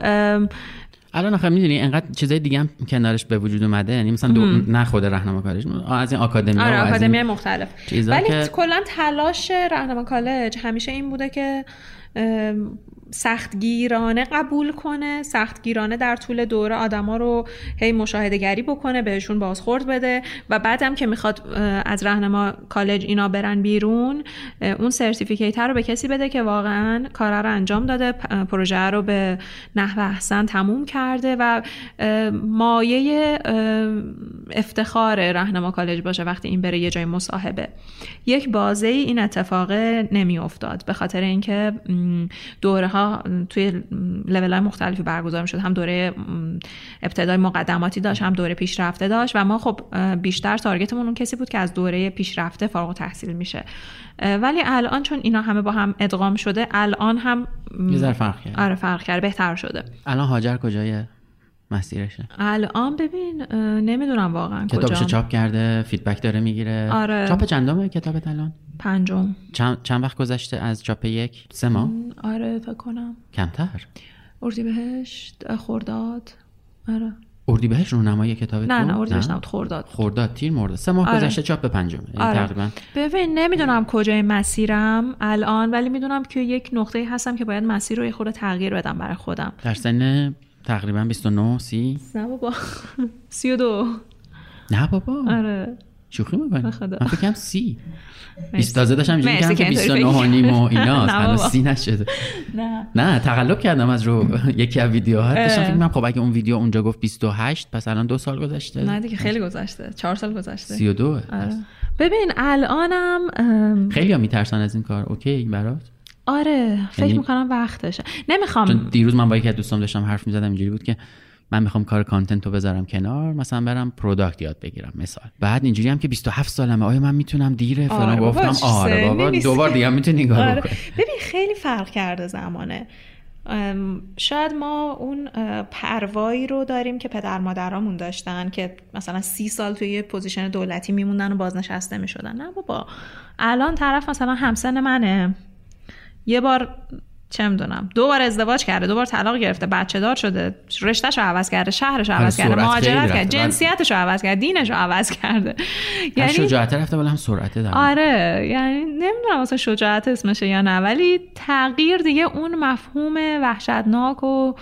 الان آخه می‌دونی انقدر چیزای دیگه هم کنارش به وجود اومده. یعنی مثلا دو نه خود راهنما کالج. از این آکادمی آره آکادمی مختلف. ولی که... کلا تلاش راهنما کالج همیشه این بوده که سختگیرانه قبول کنه سختگیرانه در طول دوره آدما رو هی مشاهده گری بکنه بهشون بازخورد بده و بعدم که می‌خواد از رهنما کالج اینا برن بیرون اون سرتیفیکیت رو به کسی بده که واقعا کار رو انجام داده پروژه رو به نحو احسن تموم کرده و مایه افتخار رهنما کالج باشه وقتی این بره یه جای مصاحبه. یک بازه این اتفاق نمی افتاد به خاطر اینکه دوره ها توی لول های مختلفی برگزار شد هم دوره ابتدای مقدماتی داشت هم دوره پیشرفته داشت و ما خب بیشتر تارگتمون اون کسی بود که از دوره پیشرفته فارغ تحصیل میشه. ولی الان چون اینا همه با هم ادغام شده الان هم یه فرق کرد. آره فرق کرد بهتر شده. الان هاجر کجایه؟ مسیرشه. الان ببین نمی‌دونم واقعا کتابشو چاپ کرده فیدبک داره می‌گیره. آره. چاپ چندمه کتابت الان پنجم. چند, چند وقت گذشته از چاپ یک؟ سه ماه؟ آره فکر کنم. کمتر. اردیبهشت خرداد. آره. اردیبهشت رونمایی کتاب نه نه اردیبهشت نبود خرداد. خرداد تیر مورد سه ماه آره. گذشته چاپ به پنجم آره. تقریبا. ببین نمی‌دونم کجای مسیرم الان ولی می‌دونم که یک نقطه هستم که باید مسیر رو یه خورده تغییر بدم برای خودم. در سن تقریبا 29 30 نه بابا. سی و دو. نه بابا. آره. شوخی می‌کنی. من فکرم سی. مرسی. 20 تازه داشتم اینجوری که اینطوری 29 و نیم و هنوز بابا. سی نشده. نه. نه تقلب کردم از رو یکی از ویدیوها داشتم. فکر می‌کردم خب اگه اون ویدیو اونجا گفت 28 پس الان دو سال گذشته. نه دیگه خیلی گذشته. چهار سال گذشته. 32 آره. ببین الانم خیلی ها میترسن از این کار. اوکی برات. آره فکر یعنی- می‌کنم وقتشه. چون نمی‌خوام دیروز من با یکی از دوستام داشتم حرف می‌زدم اینجوری بود که من می‌خوام کار content رو بذارم کنار مثلا برم product یاد بگیرم مثلا. بعد اینجوری هم که 27 سالمه آیا من می‌تونم دیره فلان آره گفتم آره بابا. دوبار دیگه می‌تونی کار آره. ببین خیلی فرق کرده زمانه. شاید ما اون پروایی رو داریم که پدر مادرامون داشتن که مثلا سی سال توی یه position دولتی میموندن و بازنشسته می‌شدن. نه بابا. الان طرف مثلا همسن منه. یه بار چه می‌دونم دو بار ازدواج کرده دو بار طلاق گرفته بچه دار شده رشتهش رو عوض کرده شهرش رو آره، عوض کرده مهاجرت. کرده جنسیتش رو عوض کرده دینش رو عوض کرده. یعنی شجاعت رفته ولی هم سرعت دارم. آره یعنی نمی‌دونم مثلا شجاعت اسمشه یا نه ولی تغییر دیگه اون مفهوم وحشتناک و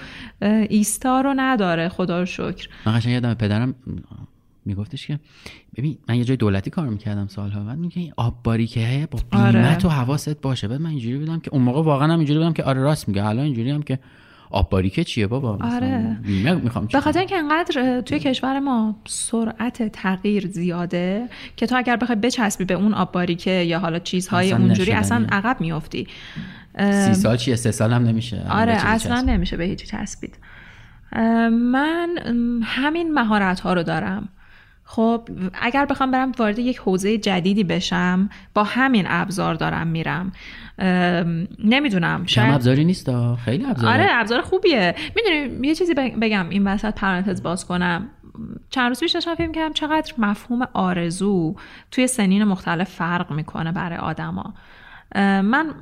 ایستا رو نداره خدا رو شکر. من قشنگ یادم پدرم میگفتش که ببین من یه جای دولتی کار می‌کردم سالها بعد میگه این آب باریکه با آره. قیمت و حواست باشه. بعد من اینجوری بودم که اون موقع واقعا هم اینجوری بودم که آره راست میگه. الان اینجوری هم که آب باریکه چیه بابا؟ آره. می‌خوام به خاطر اینکه انقدر توی کشور ما سرعت تغییر زیاده که تو اگر بخوای بچسبی به اون آب باریکه یا حالا چیزهای اصلا اونجوری. اصلا عقب میافتی. سی سال چیه؟ سه سال هم نمیشه. آره اصلا چسب. نمیشه به هیچی چسبید. من همین مهارت ها رو دارم. خب اگر بخوام برم وارد یک حوزه جدیدی بشم با همین ابزار دارم میرم. نمی‌دونم شاید ابزاری نیست. خیلی ابزار آره ابزار خوبیه. می‌دونی یه چیزی بگ- بگم این وسط پرانتز باز کنم. چند روز پیش داشتم فکر کردم چقدر مفهوم آرزو توی سنین مختلف فرق می‌کنه برای آدما. من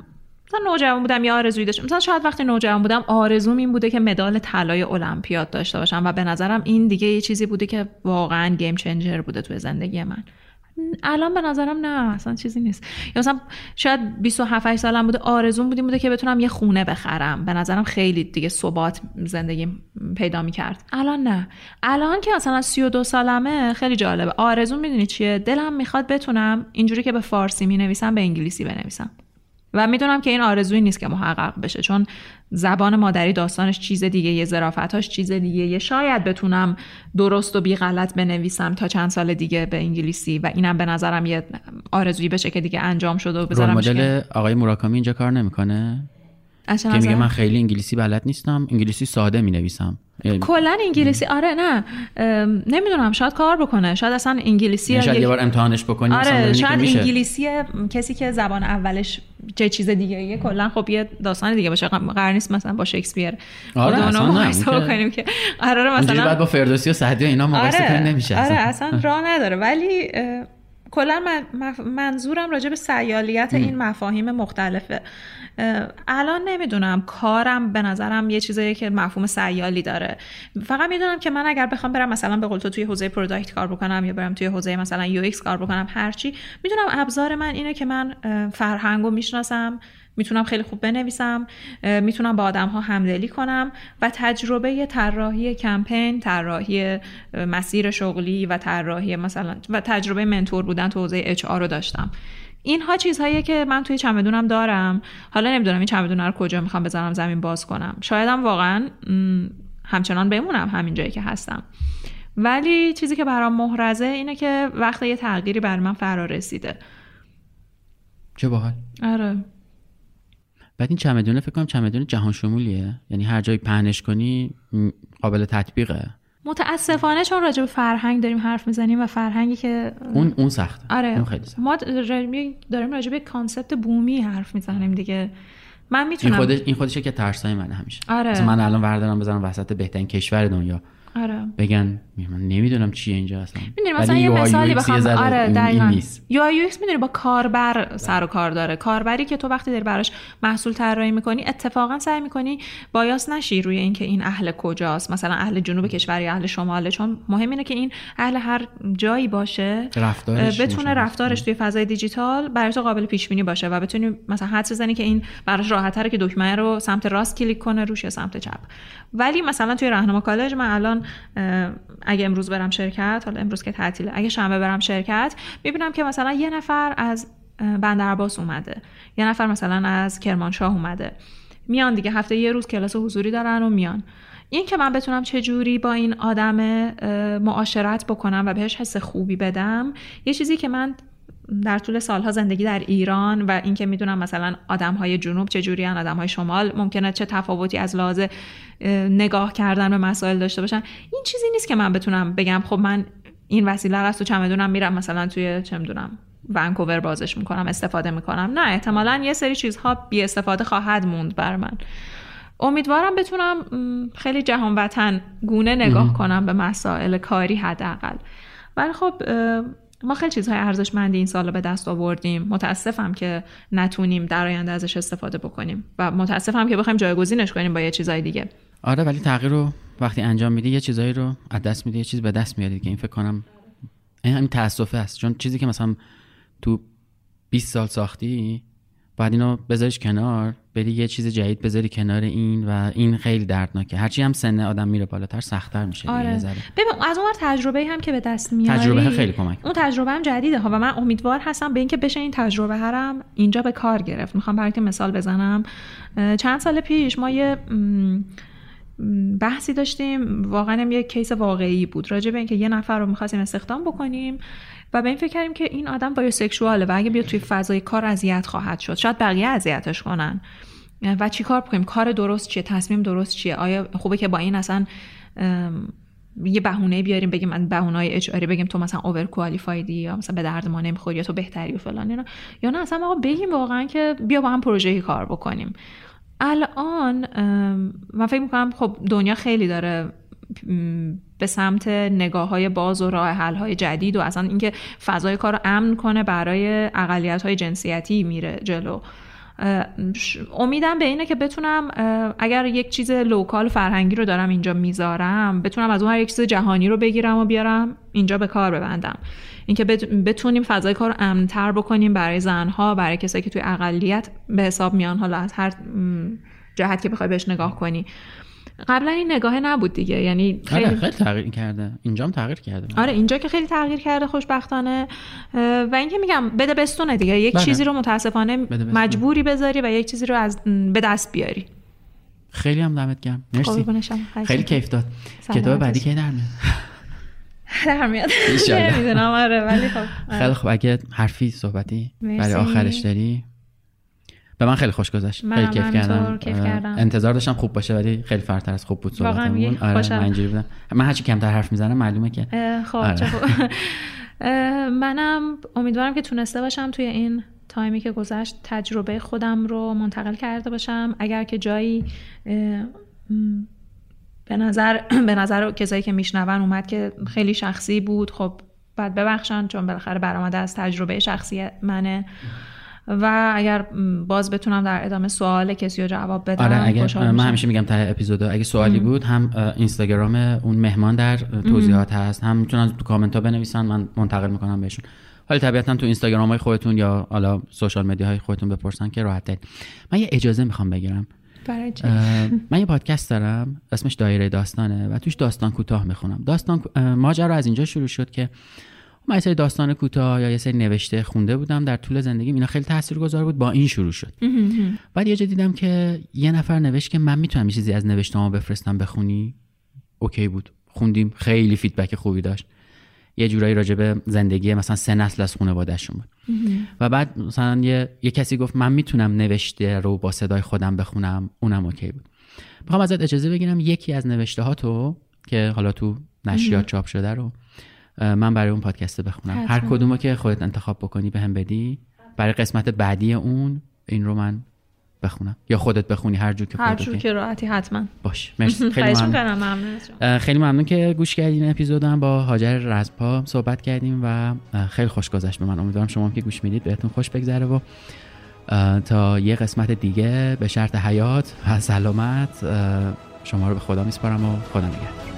مثلا نوجوان بودم یه آرزویی داشتم. مثلا شاید وقتی نوجوان بودم آرزوم این بوده که مدال طلای المپیاد داشته باشم و به نظرم این دیگه یه چیزی بوده که واقعا گیم چنجر بوده توی زندگی من. الان به نظرم نه اصلا چیزی نیست. یا مثلا شاید 27 8 سالم بوده آرزوم بودیم بوده که بتونم یه خونه بخرم. به نظرم خیلی دیگه ثبات زندگی پیدا می‌کرد. الان نه. الان که مثلا 32 سالمه خیلی جالبه. آرزوم می‌دونی چیه؟ دلم می‌خواد بتونم اینجوری که به فارسی می‌نویسم به انگلیسی بنویسم. و می‌دونم که این آرزویی نیست که محقق بشه چون زبان مادری داستانش چیز دیگه یه ظرافتاش چیز دیگه. یه شاید بتونم درست و بی غلط بنویسم تا چند سال دیگه به انگلیسی و اینم به نظرم یه آرزویی بشه که دیگه انجام شده و بذارم مدل آقای موراکامی اینجا کار نمی‌کنه؟ که میگه من خیلی انگلیسی بلد نیستم انگلیسی ساده می‌نویسم. کلا انگلیسی آره نه. نمی‌دونم شاید کار بکنه. شاید اصلا انگلیسی یعنی شاید یه بار امتحانش بکنی آره شاید. انگلیسی کسی که زبان اولش چه چیز دیگه یه کلا خب یه داستان دیگه باشه. قرار نیست مثلا با شکسپیر آره، اصلا مقایسه بکنیم که قراره مثلا بعد با فردوسی و سعدی اینا مقایسه آره نمیشه آره اصلا. راه نداره. ولی کلا من- منظورم راجع به سیالیت این مفاهیم مختلفه. الان نمی‌دونم کارم به نظرم یه چیزایی که مفهوم سیالی داره. فقط می‌دونم که من اگر بخوام برم مثلا به قول تو توی حوزه product کار بکنم یا برم توی حوزه مثلا UX کار بکنم هرچی می‌دونم ابزار من اینه که من فرهنگو می‌شناسم می‌تونم خیلی خوب بنویسم می‌تونم با آدم ها همدلی کنم و تجربه طراحی کمپین طراحی مسیر شغلی و طراحی مثلا و تجربه منتور بودن تو حوزه اچ رو داشتم. اینها چیزهاییه که من توی چمدونم دارم. حالا نمی‌دونم این چمدون رو کجا می‌خوام بذارم زمین باز کنم. شایدم واقعا همچنان بمونم همین جایی که هستم. ولی چیزی که برام محرزه اینه که وقت یه تغییری بر من فرا رسیده. چه باحال؟ آره. بعد این چمدونه فکر کنم چمدون جهان شمولیه. یعنی هر جایی پهنش کنی قابل تطبیقه. متاسفانه چون راجع به فرهنگ داریم حرف می‌زنیم و فرهنگی که اون اون سخته. آره. اون خیلی سخته. ما داریم راجع به کانسپت بومی حرف می‌زنیم دیگه. من این می‌تونم خودش این خودشه که ترسای منه همیشه. آره. من الان وردارم بزنم وسط بهترین کشور دنیا. آره. بگن من نمی‌دونم چیه اینجا اصلا. می‌دونی مثلا یه مثالی بخوام آره دقیقاً. UI UX می‌دونی با کاربر سر و کار داره. کاربری که تو وقتی داری براش محصول طراحی می‌کنی اتفاقا سعی می‌کنی bias نشی روی اینکه این اهل کجاست مثلا اهل جنوب کشور یا اهل شماله. چون مهم اینه که این اهل هر جایی باشه رفتارش بتونه رفتارش توی فضای دیجیتال برای تو قابل پیش بینی باشه و بتونی مثلا حدس بزنی که این براش راحت‌تره که دکمه رو سمت راست کلیک کنه روش یا سمت چپ. ولی مثلا توی رهنما کالج من الان اگه امروز برم شرکت حالا امروز که تعطیله. اگه شنبه برم شرکت می‌بینم که مثلا یه نفر از بندرعباس اومده. یه نفر مثلا از کرمانشاه اومده. میان دیگه هفته یه روز کلاس حضوری دارن و میان. این که من بتونم چه جوری با این آدم معاشرت بکنم و بهش حس خوبی بدم یه چیزی که من در طول سالها زندگی در ایران و اینکه می‌دونم مثلا آدم های جنوب چه جوری آدم های شمال ممکنه چه تفاوتی از لحاظ نگاه کردن به مسائل داشته باشن. این چیزی نیست که من بتونم بگم خب من این وسیله رو از تو چمدونم میرم مثلا توی چه می‌دونم ونکوور بازش می‌کنم استفاده می‌کنم. نه احتمالا یه سری چیزها بی استفاده خواهد موند بر من. امیدوارم بتونم خیلی جهان وطن گونه نگاه کنم به مسائل کاری حداقل. ولی خب ما خیلی چیزهای ارزشمندی این سال به دست آوردیم. متاسفم که نتونیم در آینده ازش استفاده بکنیم و متاسفم که بخوایم جایگزینش کنیم با یه چیزهای دیگه. آره ولی تغییر رو وقتی انجام میدی یه چیزایی رو از دست میدی یه چیز به دست میاری که این فکر کنم این همین تاسفه است. چون چیزی که مثلا تو 20 سال ساختی بعد اینو بذاریش کنار بری یه چیز جدید بذاری کنار این و این خیلی دردناکه. هرچی هم سن آدم میره بالاتر سختتر میشه آره. ببین از اون تجربه هم که به دست میاری تجربه خیلی کمک. اون تجربه هم جدیده. ها و من امیدوار هستم به اینکه بشه این تجربه هرم اینجا به کار گرفت. می‌خوام برای مثال بزنم. چند سال پیش ما یه بحثی داشتیم. واقعا هم یه کیس واقعی بود. راجع به اینکه یه نفر رو می‌خواستیم استخدام بکنیم. و به این فکر کردیم که این آدم بایوسکشواله و اگه بیاد توی فضای کار اذیت خواهد شد. شاید بقیه اذیتش کنن. و چی کار بکنیم؟ کار درست چیه؟ تصمیم درست چیه؟ آیا خوبه که با این اصلا یه بهونه بیاریم بگیم من بهونه های اچاری بگیم تو مثلا اوور کوالیفایدی یا مثلا به درد ما نمی‌خوری یا تو بهتری و فلان اینا. یا نه اصلا آقا بگیم واقعا که بیا با هم پروژه‌ای کار بکنیم. الان من فکر می‌کنم خب دنیا خیلی داره به سمت نگاه های باز و راه حل های جدید و اصلا اینکه فضای کار رو امن کنه برای اقلیت های جنسیتی میره جلو. امیدم به اینه که بتونم اگر یک چیز لوکال فرهنگی رو دارم اینجا می‌ذارم بتونم از اون هر یک چیز جهانی رو بگیرم و بیارم اینجا به کار ببندم. اینکه بتونیم فضای کار امنتر بکنیم برای زنها برای کسایی که توی اقلیت به حساب میان حالا از هر جهت که بخوای بهش نگاه کنی. قبلا این نگاه نبود دیگه. یعنی خیلی آره خیلی تغییر کرده. اینجا هم تغییر کرده. آره اینجا که خیلی تغییر کرده خوشبختانه. و اینکه میگم بده بستونه دیگه. یک بله. چیزی رو متاسفانه مجبوری بذاری و یک چیزی رو از به دست بیاری. خیلی هم دمت گرم. مرسی. خیلی کیف داد. کتاب بعدی کی در میاد؟ در میاد. نمی‌دونم آره ولی خب آره. خیلی خب اگه حرفی صحبتی برای آخرش داری؟ به من خیلی خوش گذشت. خیلی کیف کردم. کردم. انتظار داشتم خوب باشه ولی خیلی فرتر از خوب بود صحبتمون آره من اینجوری بودم. من هرچی کمتر حرف می‌زنم معلومه که. خب آره. منم امیدوارم که تونسته باشم توی این تایمی که گذشت تجربه خودم رو منتقل کرده باشم. اگر که جایی به نظر به نظر کسایی که میشنون اومد که خیلی شخصی بود خب بعد ببخشن چون بالاخره برآمده از تجربه شخصی منه. و اگر باز بتونم در ادامه سوال کسی رو جواب بدم آره اگر من همیشه میگم ته اپیزود اگه سوالی بود هم اینستاگرام اون مهمان در توضیحات هست هم می‌تونن تو کامنت ها بنویسن من منتقل می‌کنم بهشون. حالا طبیعتا تو اینستاگرام های خودتون یا حالا سوشال مدیا های خودتون بپرسن که راحت من یه اجازه می‌خوام بگیرم. من یه پادکست دارم اسمش دایره داستانه و توش داستان کوتاه می‌خونم. داستان ماجرا از اینجا شروع شد که من سری داستان کوتاه یا یه سری نوشته خونده بودم در طول زندگی اینا خیلی تاثیرگذار بود با این شروع شد. بعد یه جا دیدم که یه نفر نوشت که من می‌تونم یه چیزی از نوشته‌هامو بفرستم بخونی. OK بود. خوندیم. خیلی feedback خوبی داشت. یه جورایی راجع به زندگی مثلا سه نسل از خانواده‌شون بود. و بعد مثلا یه،, یه کسی گفت من می‌تونم نوشته رو با صدای خودم بخونم. اونم اوکی بود. می‌خوام ازت اجازه بگیرم یکی از نوشته ها تو که حالا تو نشریات چاپ شده رو من برای اون پادکست بخونم. هر کدومو که خودت انتخاب بکنی به هم بدی. برای قسمت بعدی اون این رو من بخونم. یا خودت بخونی هر جور که هر جور. که راحتی حتما. باش. مرسی. خیلی ممنون. خیلی ممنون که گوش کردین این اپیزود هم با هاجر رزپا صحبت کردیم و خیلی خوش گذشت به من. امیدوارم شما هم که گوش می‌دید بهتون خوش بگذره و تا یه قسمت دیگه به شرط حیات و سلامت شما رو به خدا میسپارم و خدا نگهدار.